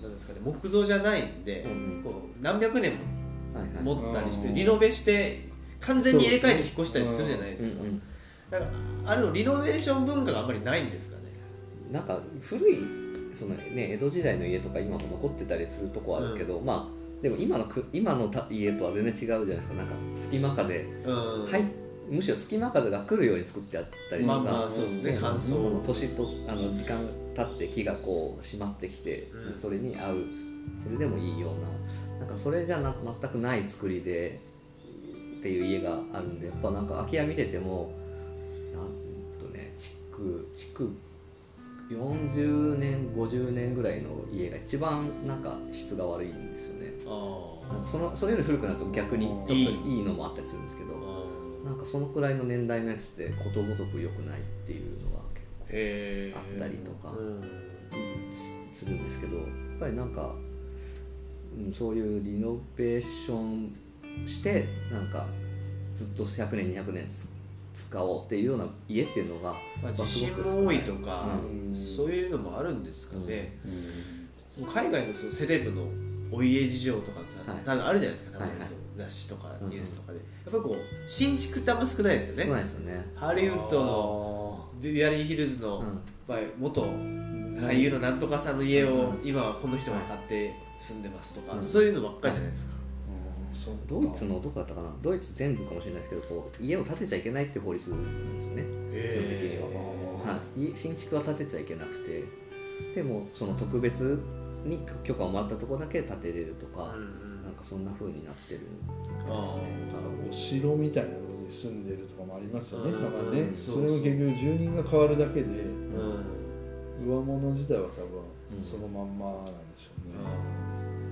なんですかね木造じゃないんで、うん。こう何百年も持ったりしてうんリノベして完全に入れ替えて引っ越したりするじゃないですか、う。んうん。だからあるリノベーション文化があんまりないんですかね。なんか古いその、ね、江戸時代の家とか今も残ってたりするとこはあるけど、まあでも今のく今のた家とは全然違うじゃないですか。なんか隙間風、うん。はい、むしろ隙間風が来るように作ってあったりとか、まあまあそうですね乾燥。その年とあの時間経って木がこう締まってきて、うん。それに合う。それでもいいような。なんかそれじゃな全くない作りでっていう家があるんでやっぱなんか空き家見ててもなんとね築築40年50年ぐらいの家が一番なんか質が悪いんですよね。あそのそれより古くなると逆にちょっといいのもあったりするんですけどあなんかそのくらいの年代のやつってことごとく良くないっていうのが結構あったりとかうん。するんですけどやっぱりなんか、うん、そういうリノベーションしてなんかずっと100年200年つ使おうっていうような家っていうのが、まあ、まあ地震多いとか、うん。そういうのもあるんですかね、うん。海外のそのセレブのお家事情とかさ、はい。多分あるじゃないですか、たまにはい。雑誌とかうんニュースとかで、やっぱりこう新築ってあんま少ないですよね。少ないですよね。ハリウッドのビアリーヒルズの、うん。まあ元俳優のなんとかさんの家を今はこの人が買って住んでますとか、うん。そういうのばっかりじゃないですかドイツのどこだったかな？ドイツ全部かもしれないですけどこう家を建てちゃいけないっていう法律なんですよね、基本的には、はい、家新築は建てちゃいけなくて。でもその特別に許可をもらったところだけ建てれるとか、うんうん。なんかそんな風になってるですね。あお城みたいなのに住んでるとかもありますよね、うん。たまに。ね、そうそれも結局住人が変わるだけでうん。上物自体は多うん。分そのまんまなんでしょうね、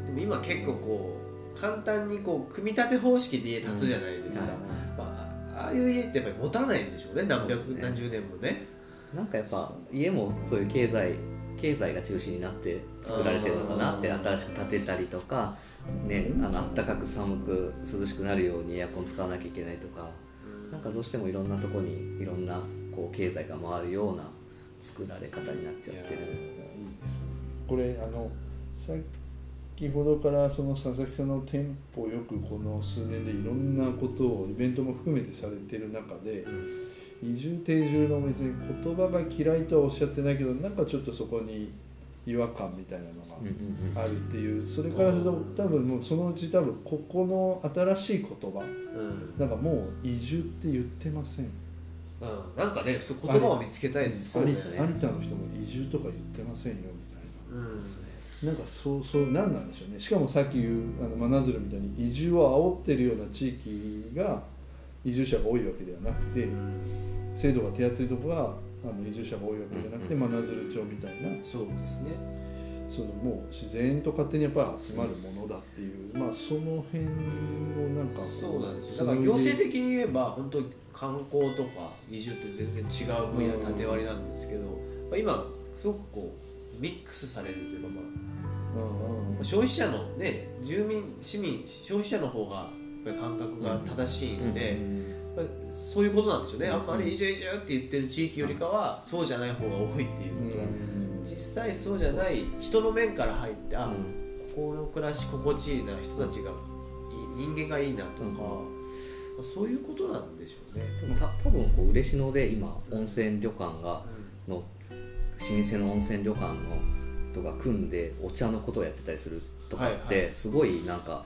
でも今結構こう簡単にこう組み立て方式で家建つじゃないですか、うん。まあ、ああいう家ってやっぱり持たないんでしょうね何百ね。何十年もね。なんかやっぱ家もそういう経済経済が中心になって作られてるのかなって新しく建てたりとか、ね、あの暖かく寒く涼しくなるようにエアコン使わなきゃいけないとかなんかどうしてもいろんなとこにいろんなこう経済が回るような作られ方になっちゃってる。これあの先ほどからその佐々木さんの店舗よくこの数年でいろんなことをイベントも含めてされてる中で移住定住の別に言葉が嫌いとはおっしゃってないけどなんかちょっとそこに違和感みたいなのがあるっていうそれからすると多分もうそのうち多分ここの新しい言葉うん。なんかもう移住って言ってません。うん。なんかねそう言葉を見つけたいですよね。有田の人も移住とか言ってませんよみたいな。うんなんかそうそう何なんでしょうね。しかもさっき言うあの真鶴みたいに移住を煽ってるような地域が移住者が多いわけではなくて制度が手厚いところがあの移住者が多いわけじゃなくてうん真鶴町みたいなそうですね。そのもう自然と勝手にやっぱり集まるものだっていう、まあその辺のなんかこそうなんですよ。だから行政的に言えば本当に観光とか移住って全然違う分野縦割りなんですけど、まあ今すごくこうミックスされるというか、まうんうん。あ、消費者のね住民市民消費者の方が感覚が正しいので、まあそういうことなんですよね、うんあんまり移住移住って言ってる地域よりかはそうじゃない方が多いっていうことは、実際そうじゃない人の面から入ってあ、ここの暮らし心地いいな人たちがいい人間がいいなとか、そういうことなんでしょうね。でもた多分こう嬉野で今温泉旅館がの老舗の温泉旅館の人が組んでお茶のことをやってたりするとかってすごいなんか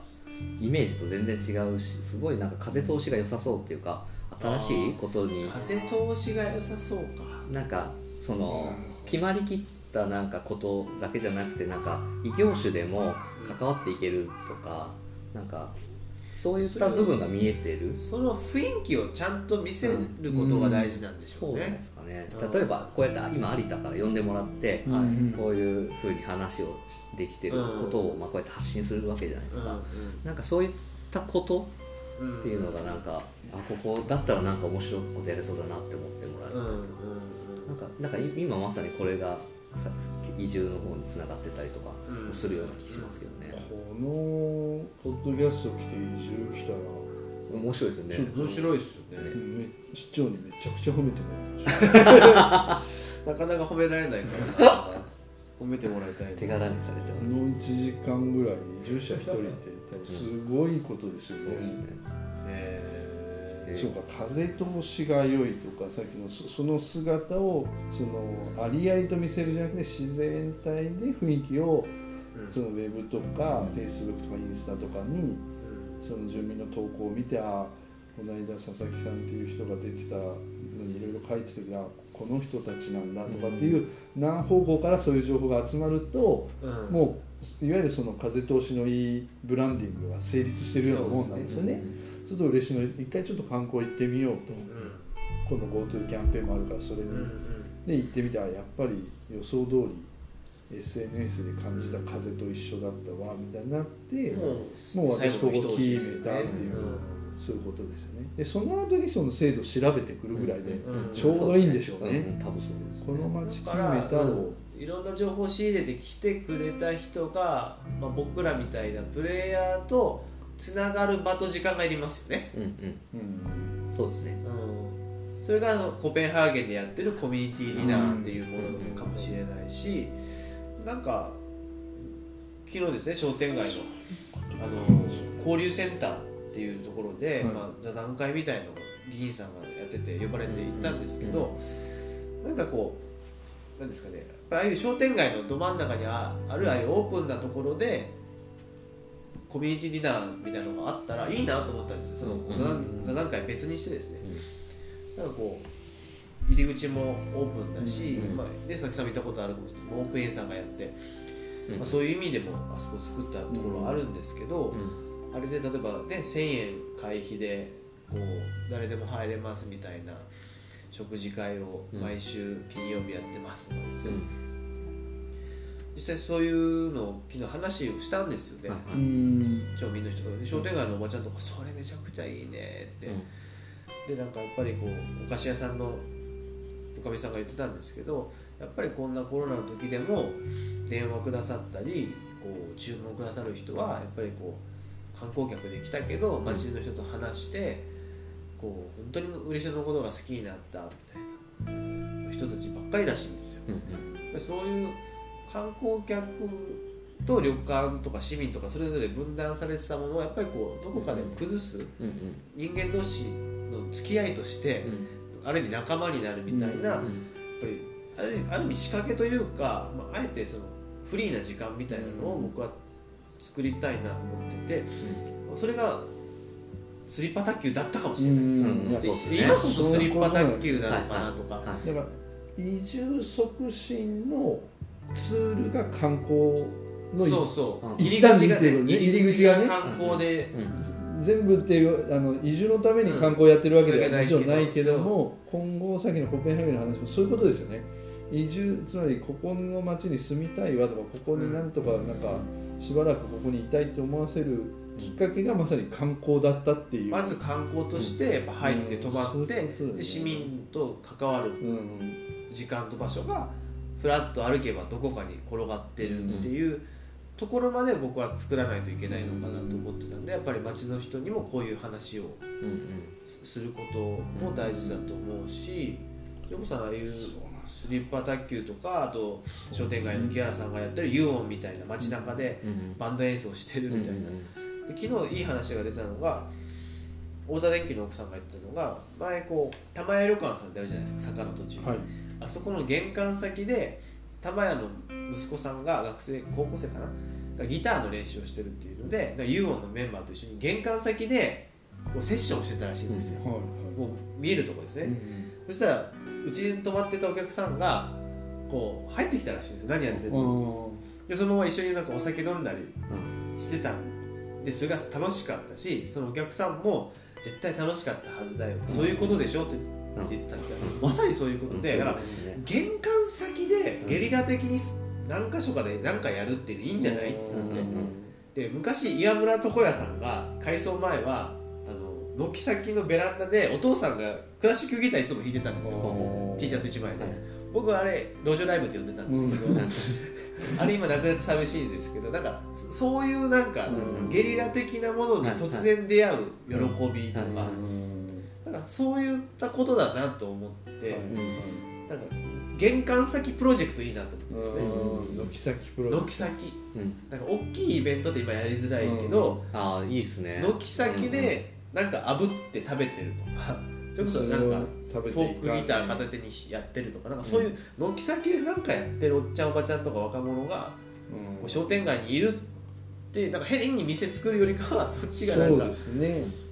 イメージと全然違うしすごいなんか風通しが良さそうっていうか新しいことに。風通しが良さそうか。なんかその決まりきったなんかことだけじゃなくてなんか異業種でも関わっていけるとかなんかそういった部分が見えてる。その雰囲気をちゃんと見せることが大事なんでしょそううなんねで。すかね。うん。例えばこうやって今有田から呼んでもらってうんこういうふうに話をしできてることを、まあ、こうやって発信するわけじゃないですか、なんかそういったことうんっていうのがなんか、あここだったらなんか面白いことやれそうだなって思ってもらえうんうんるとか、なんかなんかい今まさにこれがさ移住の方につながってたりとかうん。するような気しますけどね、このポッドキャスト来て移住来たら面白いですよね。ちょっと面白いですよね。め市長にめちゃくちゃ褒めてもらいました。なかなか褒められないからな褒めてもらいたい。ね。手柄にされちゃこうんの1時間ぐらい移住者1人ってすごいことですよね、ですねへそうか風通しが良いとかさっきのそその姿をそのありあいと見せるじゃなくて自然体で雰囲気をーそのウェブとかフェイスブックとかインスタとかにその住民の投稿を見てあこの間佐々木さんっていう人が出てたのにいろいろ書いてたけどあこの人たちなんだとかっていう何方向からそういう情報が集まるとうん。うんもういわゆるその風通しのいいブランディングが成立してるようなもんなんですよね。ちょっと嬉しいの一回ちょっと観光行ってみようとうん。今度 GoTo キャンペーンもあるからそれに、うんうんで行ってみてあやっぱり予想通り SNS で感じた風と一緒だったわみたいになって、もう私ここ決めたっていう、そういうことですよね。でその後にその制度を調べてくるぐらいで、うんちょうどいいんでしょうね、ん多分そうですこの町決めただからをいろんな情報を仕入れてきてくれた人が、まあ、僕らみたいなプレイヤーとつながる場と時間がいりますよね、うんうん。うんそうですね。うん、それがあのコペンハーゲンでやってるコミュニティディナーっていうものかもしれないし、なんか昨日ですね商店街のあの交流センターっていうところで、はい。まあ、座談会みたいのを議員さんがやってて呼ばれて行ったんですけど、なんかこうなんですかねああいう商店街のど真ん中にああるああいうオープンなところでコミュニティディナーみたいなのがあったらいいなと思ったんですよ。その座談会別にしてですね、なんかこう入り口もオープンだし、うんまあ、で佐々木さんも行ったことあるかもしれない。オープンエンさんがやって、うん。まあ、そういう意味でもあそこ作ったところはあるんですけど、うん。あれで例えばね1000円会費でこう誰でも入れますみたいな食事会を毎週金曜日やってますとかですよ、実際そういうのを昨日話をしたんですよね、町民の人が商店街のおばちゃんとかそれめちゃくちゃいいねって、でなんかやっぱりこうお菓子屋さんのおかみさんが言ってたんですけどやっぱりこんなコロナの時でも電話くださったりこう注文くださる人はやっぱりこう観光客で来たけど街の人と話してこう本当に嬉野のことが好きになったみたいな人たちばっかりらしいんですよ。うんうん。そういう観光客と旅館とか市民とかそれぞれ分断されてたものをやっぱりこうどこかで崩すうんうん。人間同士の付き合いとしてうん。ある意味仲間になるみたいな、やっうんぱりある意味ある意味仕掛けというか、まあ、あえてそのフリーな時間みたいなのを僕は作りたいなと思っててそれがスリッパ卓球だったかもしれない。です、ね。今こそスリッパ卓球なのかなとか、はいだから移住促進のツールが観光のそうそう、うん。入り口がね入り口が入り口観光で、うん。全部っていうあの移住のために観光やってるわけではもちろんないけども、今後さっきのコペンハーゲンの話もそういうことですよね。移住つまりここの町に住みたいわとかここになんとかなんかしばらくここにいたいと思わせるきっかけがまさに観光だったっていう。まず観光としてやっぱ入って泊まうんって、で市民と関わるうん。時間と場所がふらっと歩けばどこかに転がってるっていうところまで僕は作らないといけないのかなと思ってたんでやっぱり街の人にもこういう話をすることも大事だと思うしヨコさんああいうスリッパ卓球とかあと商店街の木原さんがやってるユーオンみたいな街中でうんバンド演奏してるみたいな。で昨日いい話が出たのが太田電機の奥さんが言ってたのが前こう玉屋旅館さんってあるじゃないですか坂の途中に、はいあそこの玄関先で玉屋の息子さんが学生高校生かな？がギターの練習をしてるっていうのでユーオンのメンバーと一緒に玄関先でこうセッションをしてたらしいんですよ、もう見えるところですね、そしたらうちに泊まってたお客さんがこう入ってきたらしいんですよ。何やってるの？でそのまま一緒になんかお酒飲んだりしてたんでそれが楽しかったしそのお客さんも絶対楽しかったはずだよ、そういうことでしょって言ってたんだけど、まさにそういうことで、だから玄関先でゲリラ的に何箇所かで何かやるっていいいんじゃないって言って、で昔岩村床屋さんが改装前はあの軒先のベランダでお父さんがクラシックギターいつも弾いてたんですよ。T シャツ1枚で、僕はあれ路上ライブって呼んでたんですけど、あれ今なくなって寂しいんですけどなんかそそういうなんか、うん。ゲリラ的なものに突然出会う喜びとか、はいなんかそういったことだなと思って、はい。なんか玄関先プロジェクトいいなと思ってですね、うん軒先プロジェク軒先。うん。なんか大きいイベントって今やりづらいけど、ああいいっすね。軒先でなんか炙って食べてるとか、それこそトなんかフォークギター片手にやってるとかなんかそういう軒先でなんかやってるおっちゃんおばちゃんとか若者がうん。こう商店街にいるってなんか変に店作るよりかはそっちがなんかそうですね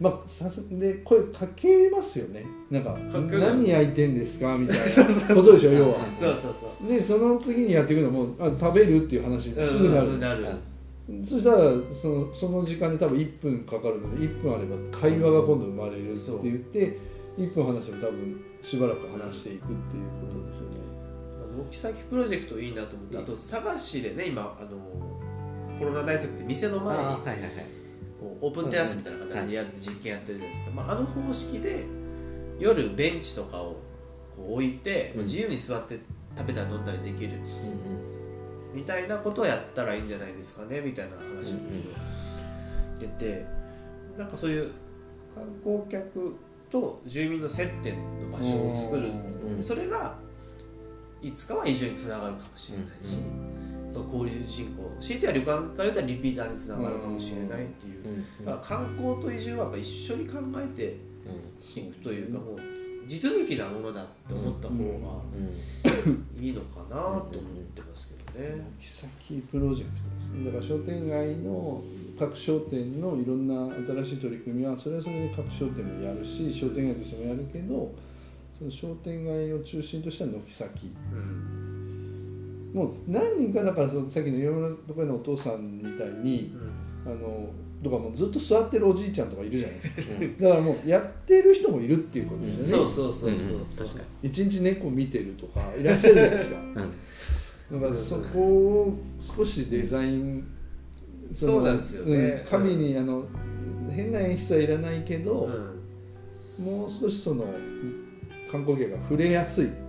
まあさすで声かけますよね。なんかか何焼いてんですか？みたいな。ことでしょ？要は。そうそうそう。でその次にやっていくのもあ食べるっていう話にすぐなる、うんなる。そしたらそのその時間で多分1分かかるので1分あれば会話が今度生まれるって言って1分話せば多分しばらく話していくっていうことですよね。軒先プロジェクトいいなと思ってあと佐賀市でね今あのコロナ対策で店の前にはいはいはいこうオープンテラスみたいな形でやるって実験やってるじゃないですか、まあ、あの方式で夜ベンチとかをこう置いて、うん。自由に座って食べたり飲んだりできる。みたいなことをやったらいいんじゃないですかねみたいな話を出て、なんかそういう観光客と住民の接点の場所を作る、うんそれがいつかは移住につながるかもしれないし、交流人口強いては旅館から言ったらリピーターにつながるかもしれないっていう、だから観光と移住はやっぱ一緒に考えていくというかもう地続きなものだって思った方がいいのかなと思ってますけどね。軒先プロジェクトですねだから商店街の各商店のいろんな新しい取り組みはそれはそれで各商店もやるし商店街としてもやるけどその商店街を中心とした軒先。うんもう何人かだからそのさっきのいろんなところのお父さんみたいにうん。あのとかもうずっと座ってるおじいちゃんとかいるじゃないですか。だからもうやってる人もいるっていうことですよね、そうそうそうそう。う一日猫見てるとかいらっしゃるじゃないですか。だからそこを少しデザインのそうなんですよね。うん神にあの変な演出はいらないけど、うん。もう少しその観光客が触れやすい、うん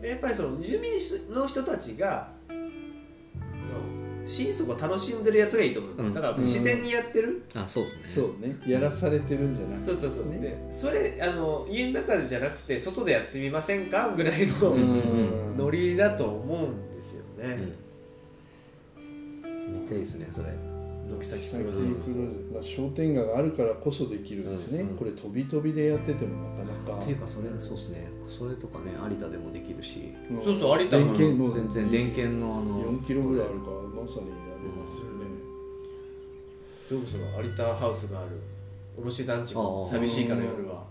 でやっぱりその住民の人たちがの心底楽しんでるやつがいいと思うんです、うん。だから自然にやってる、あそうですね。そうね。やらされてるんじゃなくて。そうそうそう、ねでそれあの家の中でじゃなくて外でやってみませんかぐらいの、うん。ノリだと思うんですよね、めっちゃいいですねそれ軒先最プロジェクロジェクトまあ商店街があるからこそできるんですね、うん。これ飛び飛びでやっててもなかなか。っていうかそれそうですね。それとかね有田でもできるし。うん。そうそう有田も全然電源のあの4キロぐらいあるからまさにやれますよね、それこそ有田ハウスがある。卸団地も寂しいから夜は。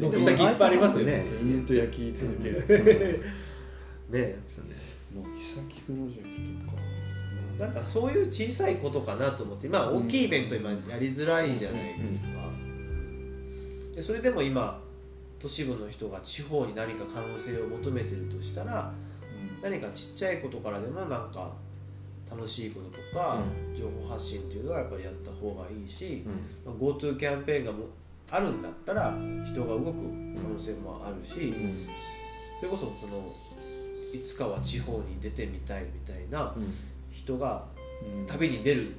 うん。軒先いっぱいありますよね。ね延々と焼き続ける。ねですよね。軒先プロジェクト。かなんかそういう小さいことかなと思ってまあ大きいイベント今やりづらいじゃないですか、でそれでも今都市部の人が地方に何か可能性を求めてるとしたら何かちっちゃいことからでもなんか楽しいこととか、情報発信っていうのはやっぱりやった方がいいし、うん。GoTo キャンペーンがもあるんだったら人が動く可能性もあるし、うん。それこそそのいつかは地方に出てみたいみたいな人がうん。旅に出る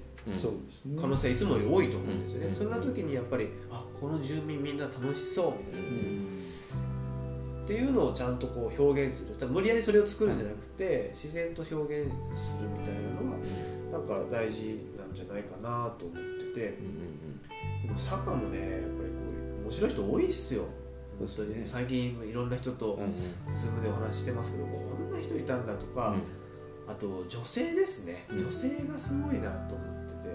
可能性はいつもより多いと思うんですよね、うん。そんな時にやっぱりあこの住民みんな楽しそうみたいな、っていうのをちゃんとこう表現する。無理やりそれを作るんじゃなくて、自然と表現するみたいなのはなんか大事なんじゃないかなと思ってて。でも坂もねやっぱりこう面白い人多いっすよ。本当に、ね最近いろんな人とうんうん。ズームでお話ししてますけどこんな人いたんだとか、あと女性ですね、うん。女性がすごいなと思ってて、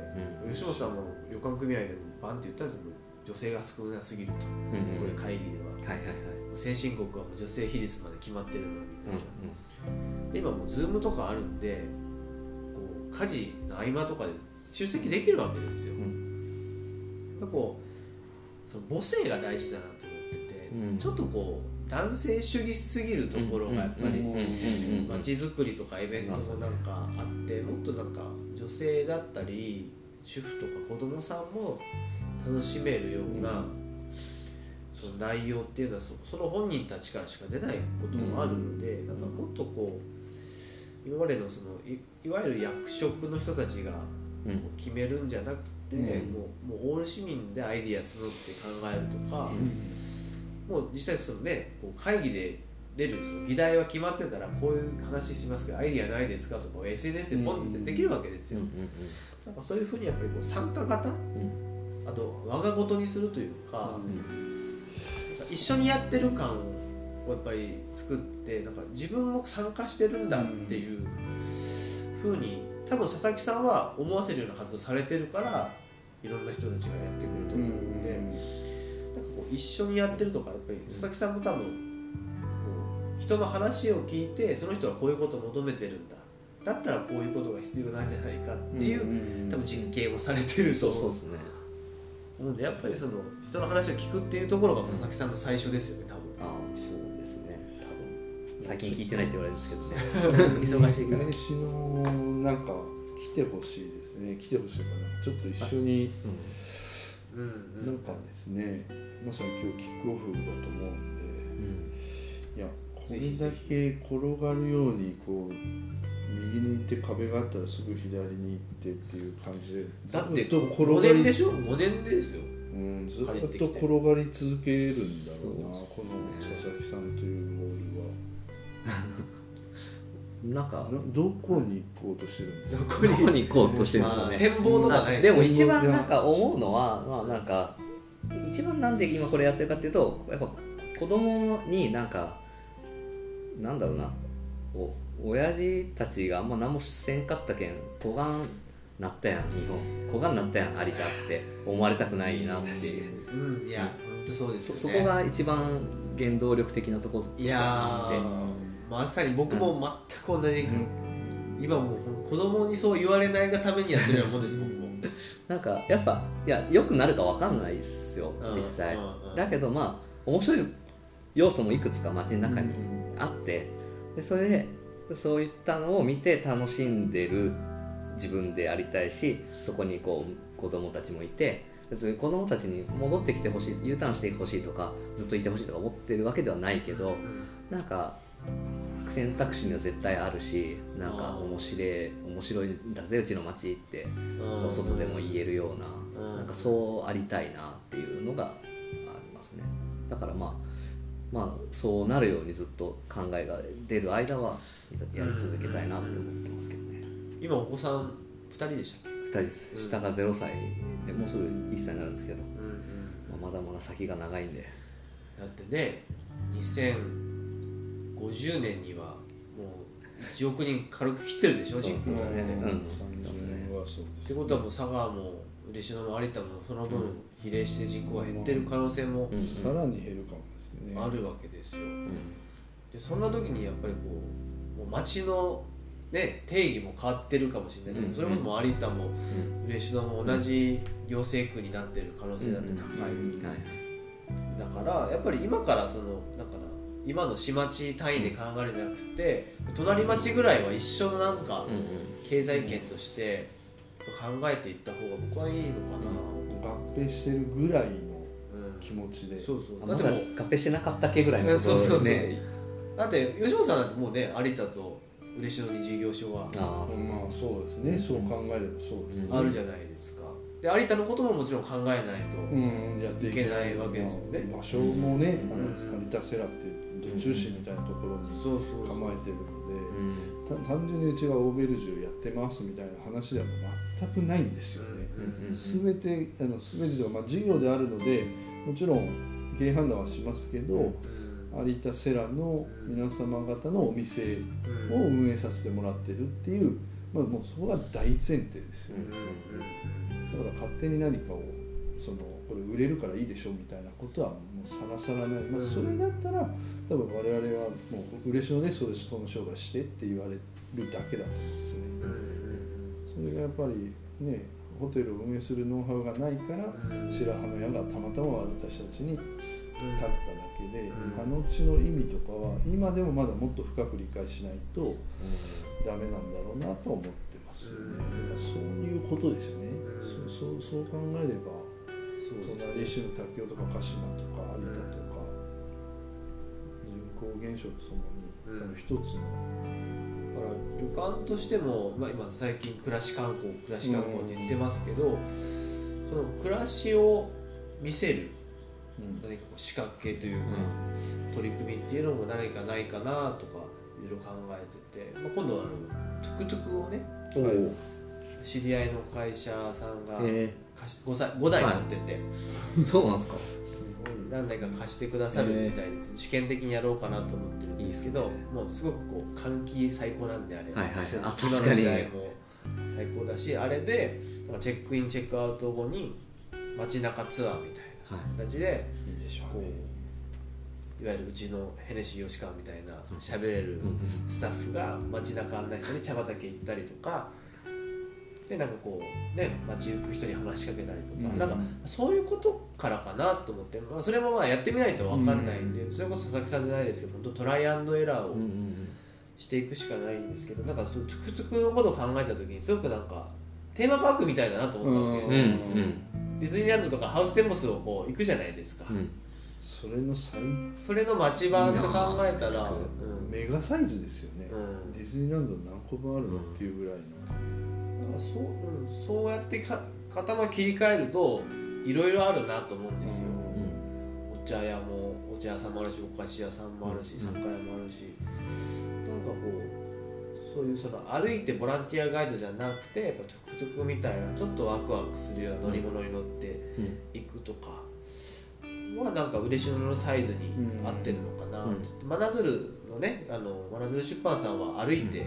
うん。吉本さんも旅館組合でもバンって言ったんですよ女性が少なすぎると、うんこれ会議では。はいはいはい。先進国はもう女性比率まで決まってるのみたいな、うで今もうズームとかあるんでこう家事の合間とかで出席できるわけですよ、ん。やっぱこうその母性が大事だなと思ってて、うん。ちょっとこう男性主義すぎるところがやっぱり、うんうんうんうん街づくりとかイベントもなんかあってもっとなんか女性だったり主婦とか子供さんも楽しめるような、その内容っていうのはそその本人たちからしか出ないこともあるので、なんかもっとこう今までのそのいいわゆる役職の人たちがうん。決めるんじゃなくて、うん。もうもうオール市民でアイディア募って考えるとか、もう実際そのねこう会議で出るその議題は決まってたらこういう話しますけどアイディアないですかとか SNS でポンってできるわけですよ、うんなんかそういうふうにやっぱりこう参加型うん。うんあと我が事にするというか、うん。一緒にやってる感をやっぱり作ってなんか自分も参加してるんだっていうふうに多分佐々木さんは思わせるような活動されてるからいろんな人たちがやってくると思うんかこう一緒にやってるとかやっぱり佐々木さんも多分こう人の話を聞いてその人はこういうことを求めてるんだ。だったらこういうことが必要なんじゃないかっていう、多分実験をされてると思う。そうそうですね。思うんでやっぱりその人の話を聞くっていうところが佐々木さんの最初ですよね多分。ああそうですね。多分。最近聞いてないって言われるんですけどね。忙しいから年始のなんか来てほしいですね。来てほしいかな。ちょっと一緒にうん。なんかですねまさに今日キックオフだと思うんでいやここれだけ転がるようにこう右に行って壁があったらすぐ左に行ってっていう感じでずだってっと転5がり年でしょ？5年ですよ。うん、ずっと転がり続けるんだろうなこの佐々木さんというボー なんかルはなどこに行こうとしてるんですか？どこに？行こうとしてるんですかね。まあ展望とかないあでも一番なんか思うのはまあなんか一番なんで今これやってるかっていうとやっぱ子供になんかなんだろうなお親父たちがあんま何もせんかったけん小眼なったやん日本。小眼なったやん有田って思われたくないなっていう。うんいや本当そうですよね。そそこが一番原動力的なところいやあって。ーまさに僕も全く同じ、今もう子供にそう言われないがためにやってるようなもんです僕もなんかやっぱいや良くなるかわかんないですようん。実際。うんうん。だけどまあ面白い要素もいくつか街の中にあってでそれでそういったのを見て楽しんでる自分でありたいしそこにこう子供たちもいて別に子供たちに戻ってきてほしい U ターンしてほしいとかずっといてほしいとか思ってるわけではないけどなんか選択肢には絶対あるしなんか面白い面白いんだぜうちの街ってうん。外でも言えるような,、うん。なんかそうありたいなっていうのがありますね。だからまあまあそうなるようにずっと考えが出る間はやり続けたいなって思ってますけどね。今お子さん2人でしたっけ？2人です。下が0歳でもうすぐ1歳になるんですけど、うんうん。まあ、まだまだ先が長いんで。だってね2050年にはもう1億人軽く切ってるでしょ人口がね、そうですね。うん30年はそうですってことはもう佐川も嬉野も有田もその分比例して人口が減ってる可能性もさらに減るかもですね。あるわけですよ。うん。でそんな時にやっぱりこうもう街の、ね、定義も変わってるかもしれないですけど、うん。それこそ有田も嬉野も同じ行政区になってる可能性だって高いだからやっぱり今からそのなん。かな今の市町単位で考えるんじゃなくて隣町ぐらいは一緒のなんかうんうん。経済圏として考えていった方が僕はいいのかな。合併してるぐらいのうん気持ちで。そうそう。あまだだってもう合併してなかったっけぐらいのことそうそうそう。ね。だって吉本さんなんてもうね有田と嬉野に事業所はああまあそうですね。そう考えればそうですね。あるじゃないですか。で有田のことももちろん考えないと、うんやっていけないわけですよね。まあ場所もね、あのうん。有田セラっていう途中市みたいなところに構えてるので、単純にうちがオーベルジュやってますみたいな話では全くないんですよね。うんうんすべてあの全てとまあ事業であるのでもちろん経営判断はしますけど、うん有田セラの皆様方のお店を運営させてもらってるっていう、まあ、もうそこが大前提ですよね。だから勝手に何かをそのこれ売れるからいいでしょみたいなことはもうさらさらない、まあ、それだったら多分我々はもう嬉しいのでそれその商売してって言われるだけだと思うんですね。それがやっぱりねホテルを運営するノウハウがないから白羽の矢がたまたま私たちに立っただけで、うん。あの地の意味とかは今でもまだもっと深く理解しないとダメなんだろうなと思ってますよね、だからそういうことですよね、うん。そうそうそう考えれば隣市の竹雄とか鹿島とか有田とか、人口減少とともにうん。一つの、だから旅館としても、まあ、今最近暮らし観光暮らし観光って言ってますけど、その暮らしを見せるうん。何かこう仕掛けというか、取り組みっていうのも何かないかなとかいろいろ考えてて、まあ、今度はあのトゥクトゥクをね知り合いの会社さんがえ。貸し 5, 歳5台持ってて、ー、そうなんですか何台か貸してくださるみたいに試験的にやろうかなと思ってるんですけどいいっすね。もうすごくこう換気最高なんであれ、はいはい。今のも最高だしあれでなんかチェックインチェックアウト後に街中ツアーみたいはい。な形でいいでしょこうね。ういわゆるうちのヘネシー吉川みたいな喋れるうんスタッフが街中案内したり茶畑行ったりとかでなんかこうね街行く人に話しかけたりとか、うん。なんかそういうことからかなと思って、まあ、それもまあやってみないと分かんないんで、それこそ佐々木さんじゃないですけど本当トライアンドエラーをうんうんうんしていくしかないんですけどなんかそのトゥクトゥクのことを考えた時にすごくなんかテーマパークみたいだなと思ったわけうんですよ、うん。ディズニーランドとかハウステンボスをこう行くじゃないですか、うん。そそれの最それの町版と考えたらうん。メガサイズですよね、うん。ディズニーランド何個分あるのっていうぐらいの、そううんそうやってか頭切り替えるといろいろあるなと思うんですよ、お茶屋もお茶屋さんもあるしお菓子屋さんもあるし、うん酒屋もあるし。なんかこうそういうその歩いてボランティアガイドじゃなくてやっぱトゥクトゥクみたいなちょっとワクワクするような乗り物に乗ってうん。行くとかはなんか嬉野のサイズに合ってるのかな、うん。真鶴のねあの真鶴出版さんは歩いて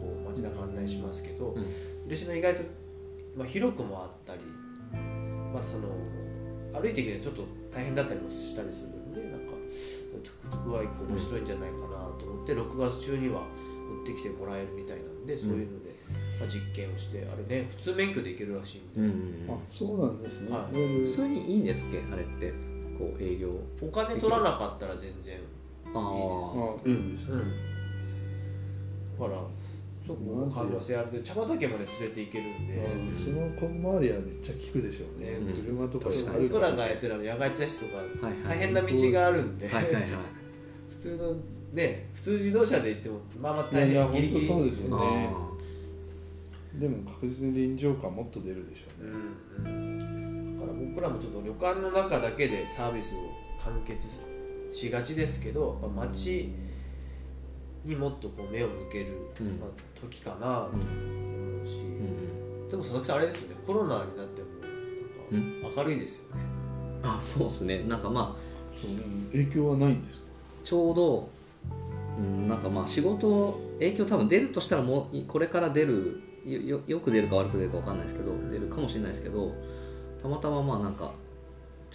こう街中案内しますけど、うん意外と、まあ、広くもあったりまたその歩いていくにはちょっと大変だったりもしたりするんでなんかトゥクトゥクは一個面白いんじゃないかなと思って、6月中には乗ってきてもらえるみたいなんでそういうので、まあ、実験をしてあれね普通免許で行けるらしいんで、うんあそうなんですね、はい。普通にいいんですっけ？あれってこう営業。お金取らなかったら全然あああいいんですね、うんだから可能性あるで茶畑まで連れて行けるんで、うんその小回りはめっちゃ効くでしょうね、うん。車とか僕ら。がやってる野外茶室とか大変な道があるんで、はいはいはい。普通のね普通自動車で行ってもまあまあ大変ギリギリ。そうですよね。あでも確実に臨場感もっと出るでしょううね、んうん。だから僕らもちょっと旅館の中だけでサービスを完結しがちですけどやっぱ街にもっとこう目を向ける、うん。まあ、時かなと思うし、ーうん。でも佐々木さんあれですよね。コロナになってもなんか明るいですよね、あそうですね。なんかまあうん。影響はないんですか？ちょうど、うん、なんかまあ仕事影響多分出るとしたらもういこれから出るよよよく出るか悪く出るか分かんないですけど出るかもしれないですけどたまたままあなんか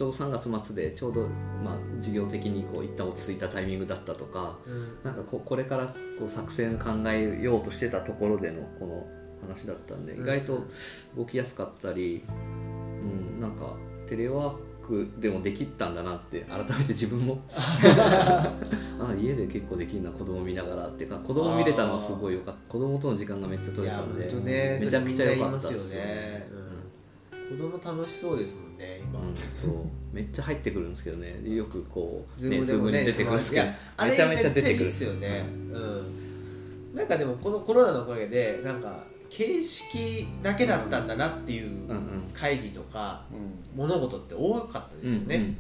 ちょうど3月末でちょうどまあ事業的にこう一旦落ち着いたタイミングだったとかなんかここれからこう作戦考えようとしてたところでのこの話だったんで、うん。意外と動きやすかったり、うん、なんかテレワークでもできたんだなって改めて自分も。あ家で結構できるな子供見ながらっていうか子供見れたのはすごいよかった。子供との時間がめっちゃ取れたんでねめちゃくちゃ良かったそれみんな言いますよね子供楽しそうですもんね今、そう。めっちゃ入ってくるんですけどね。よくこう Zoom でもねズームに出てくるんですけど。めちゃめちゃ出てくるめっちゃいいっすよね、うん、なんかでもこのコロナのおかげでなんか形式だけだったんだなっていう会議とかうん。物事って多かったですよね、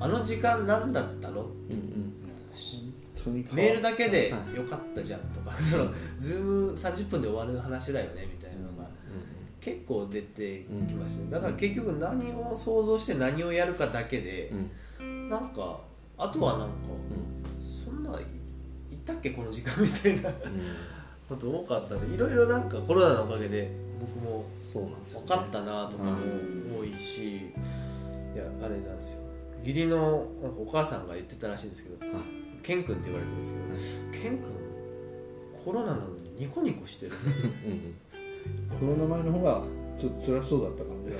あの時間何だったの？メールだけではい。よかったじゃんとか、その Zoom 30分で終わる話だよねみたいな結構出てきましたねだから結局何を想像して何をやるかだけでうん。うんなんかあとはなんかそんないいたっけこの時間みたいなうん。こと多かったんでいろいろなんかコロナのおかげで僕も分かったなとかも多いし、いやあれなんですよ。義理のなんかお母さんが言ってたらしいんですけどはいケン君って言われてるんですけど、ケン君コロナなのにニコニコしてるうんうんコロナ前の方がちょっと辛そうだった感じが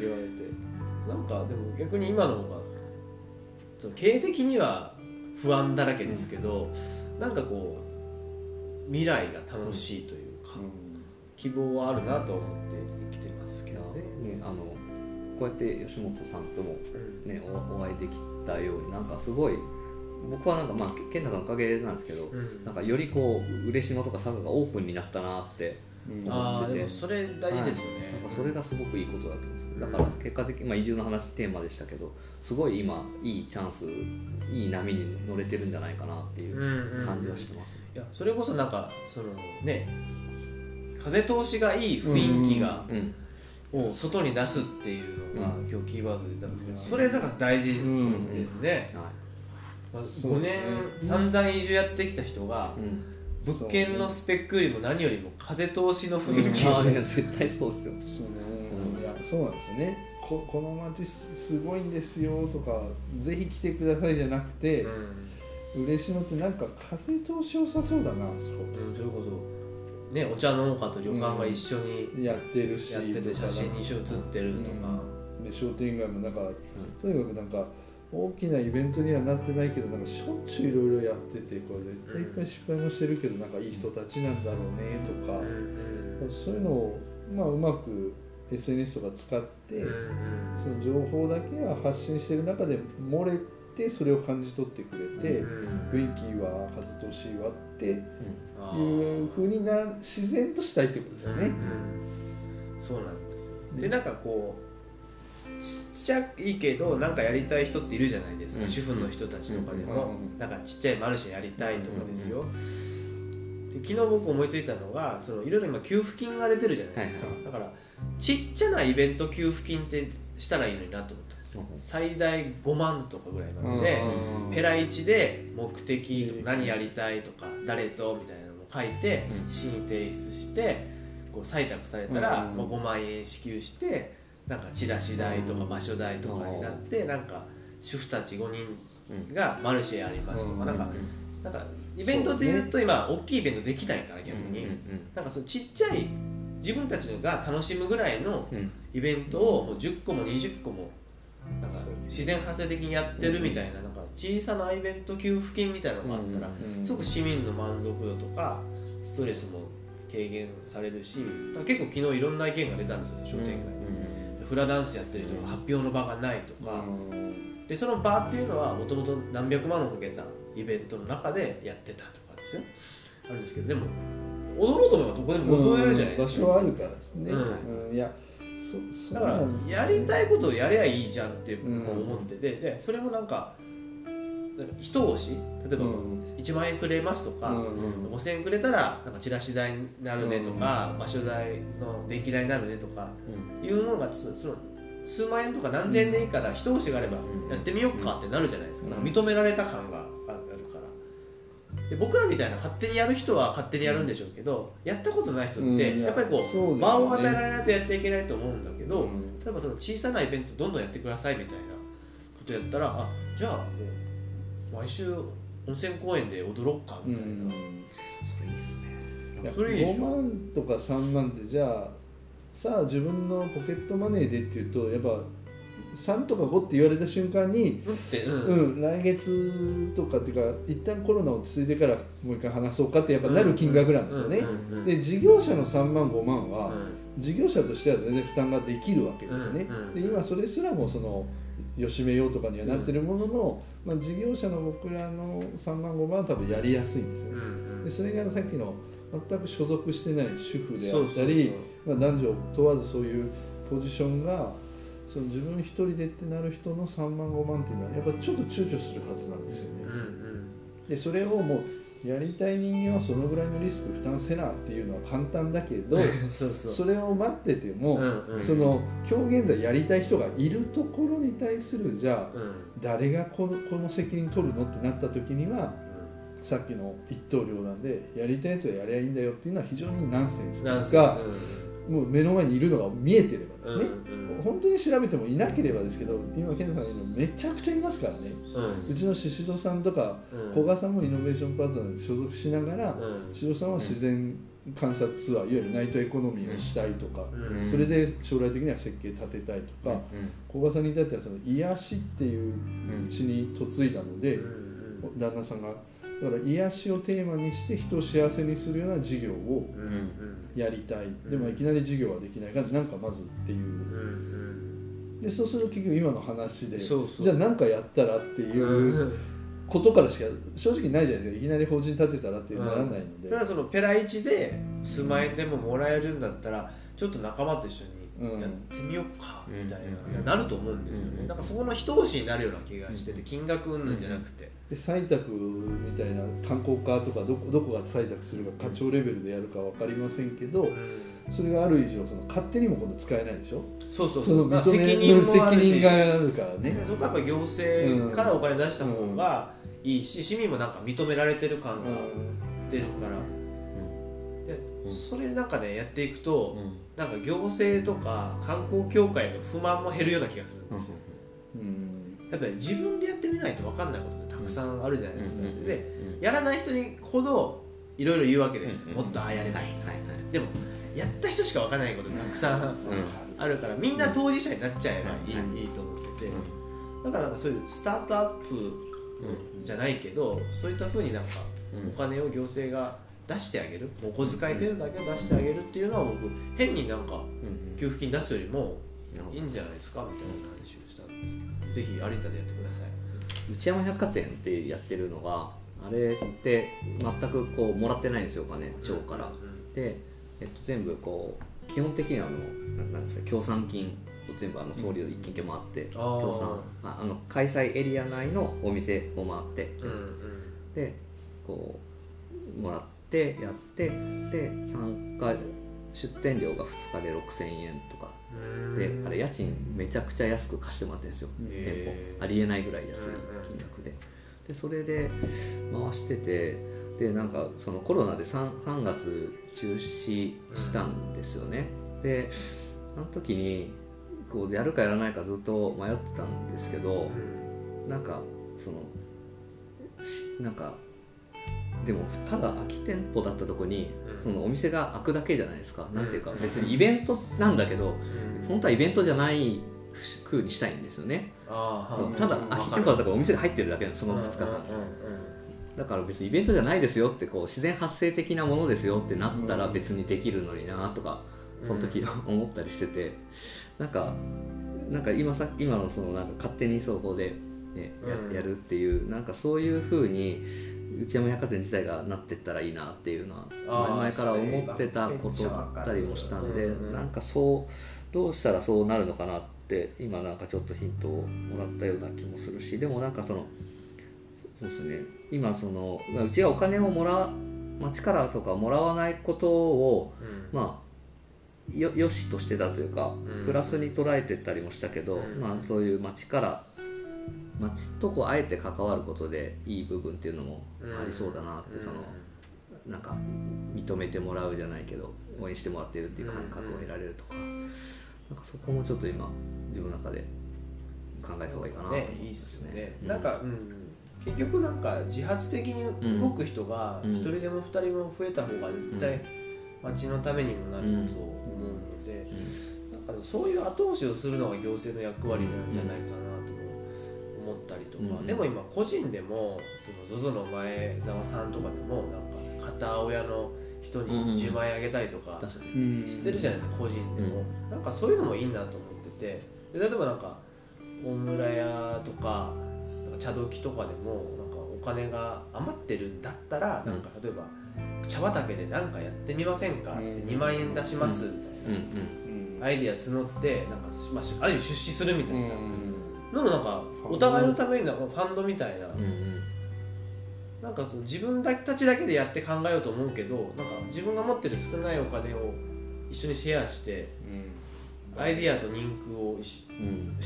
言われて。なんかでも逆に今の方がその経営的には不安だらけですけど、なんかこう未来が楽しいというか、希望はあるなと思って生きてますけどね。ねあのこうやって吉本さんともうん。お会いできたようになんかすごい僕はなんかまあ健太さんのおかげなんですけど、うん。なんかよりこう嬉野とか佐賀がオープンになったなって思ってて。でもそれ大事ですよね、なんかそれがすごくいいことだと思うんですよ。だから結果的に、まあ、移住の話テーマでしたけどすごい今いいチャンスいい波に乗れてるんじゃないかなっていううんうん感じはしてます、いやそれこそなんかそのね風通しがいい雰囲気が、うん。を外に出すっていうのが、う今日キーワードで言ったんですけど、うん。それだから大事ですね、うん。はまあ、5そうですね。年散々移住やってきた人がいうん。物件のスペックよりも何よりも風通しの雰囲気をああいや絶対そうですよ。そうね。いやそうなんですよね。ここの街すすごいんですよとかぜひ来てくださいじゃなくて、嬉野ってなんか風通し良さそうだな。あそこうん、それこそねお茶農家と旅館が一緒にやってるしやってて写真に一緒写ってるとか、うん。で商店街もなんか、とにかくなんか大きなイベントにはなってないけどなんかしょっちゅういろいろやっててこれ絶対いっぱい失敗もしてるけどなんかいい人たちなんだろうねとか、うんそういうのを、まあ、うまく SNS とか使って、その情報だけは発信してる中で漏れてそれを感じ取ってくれて、うん雰囲気は風通しはっていうふうにな自然としたいってことですよね。そうなんですでなんかこうちゃいけどなんかやりたい人っているじゃないですか、うん。主婦の人たちとかでも、なんかちっちゃいマルシェやりたいとかですよ、で昨日僕思いついたのがそのいろいろ今給付金が出てるじゃないですか、はいだからちっちゃなイベント給付金ってしたらいいのになと思ったんですよ、うん。最大5万とかぐらいまでペラ1で目的何やりたいとか誰とみたいなのを書いてうん。市に提出してこう採択されたら、うんまあ、5万円支給してなんかチラシ代とか場所代とかになってなんか主婦たち5人がマルシェやりますとかなんかなんかイベントでいうと今大きいイベントできないから逆に。なんかそのちっちゃい自分たちが楽しむぐらいのイベントをもう10個も20個もなんか自然発生的にやってるみたいななんか小さなイベント給付金みたいなのがあったらうんすごく市民の満足度とかストレスも軽減されるし結構昨日いろんな意見が出たんですよ商店街にフラダンスやってる人が発表の場がないとか。でその場っていうのはもともと何百万もかけたイベントの中でやってたとかですよ。あるんですけどでも踊ろうと思えばどこでも踊れるじゃないですか。場所はあるからですね、うん。うん。いやそそうだからやりたいことをやりゃいいじゃんってうん。思ってて、でそれもなんかなんか一押し例えばうん。1万円くれますとか、うん5000円くれたらなんかチラシ代になるねとか、場所代の電気代になるねとかいうものがそその数万円とか何千円でいいから一押しがあればうん。やってみようかってなるじゃないですか、うん。認められた感があるから。で僕らみたいな勝手にやる人は勝手にやるんでしょうけど、やったことない人ってやっぱりこう,、そうですよね。場を与えられないとやっちゃいけないと思うんだけど、うん。例えばその小さなイベントどんどんやってくださいみたいなことやったらあじゃあもう毎週温泉公園で踊ろっかみたいな、いやそれいいでし5ょ万とか3万ってじゃあさあ自分のポケットマネーでっていうとやっぱ3とか5って言われた瞬間にうんうん、うん、来月とかっていうか一旦コロナ落ち着いてからもう一回話そうかってやっぱなる金額なんですよね、うんうんうんで事業者の3万5万は、うん。事業者としては全然負担ができるわけですね、うんうん。で今それすらもそのよしめようとかにはなってるものの、まあ、事業者の僕らの3万5万は多分やりやすいんですよ、うんうん。でそれがさっきの全く所属してない主婦であったりまあ、男女問わずそういうポジションがその自分一人でってなる人の3万5万っていうのはやっぱちょっと躊躇するはずなんですよね。うんうん。でそれをもうやりたい人間はそのぐらいのリスク負担せなっていうのは簡単だけど それを待ってても、うんうん。その今日現在やりたい人がいるところに対するじゃあうん誰がこのこの責任取るのってなった時にはさっきの一刀両断でやりたいやつがやりゃいいんだよっていうのは非常にナンセンスなんすがもう目の前にいるのが見えてればですね、うんうん本当に調べてもいなければですけど今健太さんが言うのめちゃくちゃいますからね。うん。うちの宍戸さんとかうん。古賀さんもイノベーションパートナーで所属しながらうん。宍戸さんは自然観察ツアーいわゆるナイトエコノミーをしたいとか、うん。うんそれで将来的には設計立てたいとか、古賀さんに至ってはその癒しっていううちに嫁いだので、うん旦那さんが。だから癒しをテーマにして人を幸せにするような事業をうんうん。やりたい、でもいきなり事業はできないから何かまずっていう。うんでそうすると結局今の話でじゃあ何かやったらってうん。いうことからしか正直ないじゃないですか。いきなり法人立てたらっていうならないので、ただそのペラ1で数万円でももらえるんだったらちょっと仲間と一緒にやってみようかうんみたいな、うん。なると思うんですよね、うん。なんかそこの一押しになるような気がしてて金額云々じゃなくて、で採択みたいな観光課とかどこどこが採択するか課長レベルでやるか分かりませんけどそれがある以上その勝手にも今度使えないでしょ？そうそうそのそうまあ責任もあるし。責任があるからね。ね、そこはやっぱ行政からお金出した方がいいし、市民もなんか認められてる感が出るから、でそれなんかねやっていくと、なんか行政とか観光協会の不満も減るような気がするんですよ、うん。やっぱり自分でやってみないと分かんないことってたくさんあるじゃないですか、うん。でやらない人にほどいろいろ言うわけです、うん。もっとああやれない、はいはい。でもやった人しか分からないことたくさんあるからみんな当事者になっちゃえばいい,、うん。い。いと思ってて、だからなんかそういうスタートアップじゃないけどそういったふうになんかお金を行政が出してあげる。お小遣い程度だけ出してあげるっていうのは僕変になんか給付金出すよりもいいんじゃないですかみたいな話をしたんですけどぜひ有田でやってください。内山百貨店ってやってるのがあれって全くこうもらってないんですよお金町から、うんで、えっと、全部こう基本的にはあのななんですか協賛金を全部あの通りを一軒一軒回って、あー。協賛。ああの開催エリア内のお店を回って、うんうん。でこうもらってやってで参加出店料が2日で6000円とか。うん。であれ家賃めちゃくちゃ安く貸してもらってるんですよ、へー。店舗。ありえないぐらい安い金額で。でそれで回しててでなんかそのコロナで 3, 3月中止したんですよね、であの時にこうやるかやらないかずっと迷ってたんですけどなんかそのしなんかでもただ空き店舗だったとこにうん。そのお店が開くだけじゃないですか、なんていうかうん別にイベントなんだけどうん。本当はイベントじゃない風にしたいんですよね、ただ空き店舗だったからお店が入ってるだけなのその2日間、うんうんうん。だから別にイベントじゃないですよってこう自然発生的なものですよってなったらうん。別にできるのになとかその時思ったりしててなんかなんか今さ今のそのなんか勝手にそこで、ねやうん。やるっていうなんかそういうふうに内山百貨店自体がなってったらいいなっていうのは前々から思ってたことだったりもしたんでなんかそうどうしたらそうなるのかなって今なんかちょっとヒントをもらったような気もするしでもなんかそのそそうですね。今そのまあうちがお金をもらう町からとかもらわないことをうん。まあよよしとしてたというか、うん。プラスに捉えてったりもしたけど、うん。まあ、そういう町から町とこうあえて関わることでいい部分っていうのもありそうだなって、うん。そのなんか認めてもらうじゃないけど応援してもらってるっていう感覚を得られるとか,、なんかそこもちょっと今自分の中で考えた方がいいかなと思ね。うんいいっすよね、うん。なんか、うん、結局なんか自発的に動く人がうん。一人でも二人も増えた方が絶対町のためにもなると思うので、なんかそういう後押しをするのが行政の役割なんじゃないかなとも思ったりとか、うん。でも今個人でもその ZOZO の前澤さんとかでもなんか片親の人に10万円あげたりとか確かに。うん知ってるじゃないですか個人でも、なんかそういうのもいいなと思ってて。で例えばなんか大村屋とかなんか茶時とかでもなんかお金が余ってるんだったら、うんなん。か例えば茶畑で何かやってみませんか？って2万円出します。みたいな、アイディア募ってなんか、まあ、る意味出資するみたいな。うんのもなんかお互いのためになんかファンドみたいな、うんうん。なんかその自分たちだけでやって考えようと思うけどなんか自分が持ってる少ないお金を一緒にシェアしてアイディアと人気をシ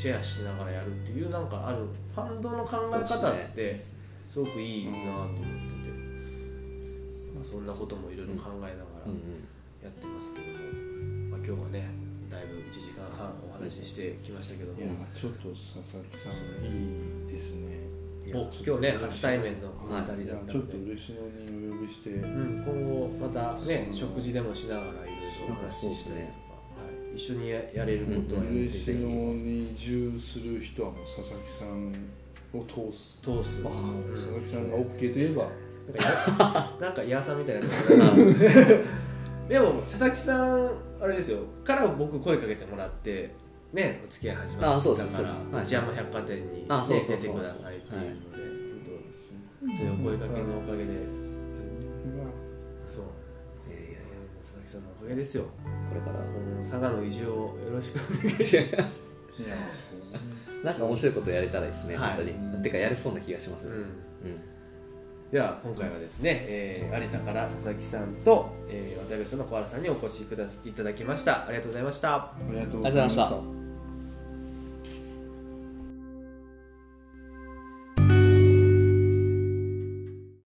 ェアしながらやるっていうなんかあるファンドの考え方ってすごくいいなと思ってて、まあ、そんなこともいろいろ考えながらうんやってますけども、まあ、今日はねだいぶ1時間半お話ししてきましたけども、いやちょっと佐々木さんいいですね。お今日ね初対面のおはい二人だったので、ちょっと嬉野にお呼びして。うん、今後またね食事でもしながらいろいろお話ししたりとか、はい、一緒にややれることはやって嬉野に移住する人はもう佐々木さん。を通す通すあ佐々木さん。が OK といえばなんか なんか矢さんみたいなでも佐々木さんあれですよ。から僕声かけてもらってねお付き合い始まったからそうですはい内山百貨店に、ね、出てくださいっていうので、そういうお声かけのおかげで。そう。いやいやいや佐々木さんのおかげですよ。これから。この佐賀の移住をよろしくお願いします。いやなんか面白いことやれたらいいですね、はい。本当に。てかやれそうな気がしますね、うん。うんでは今回はですね、えー有田から佐々木さんと、えー、渡辺さんの小原さんにお越しくだいただきました。ありがとうございました。ありがとうありがとうございました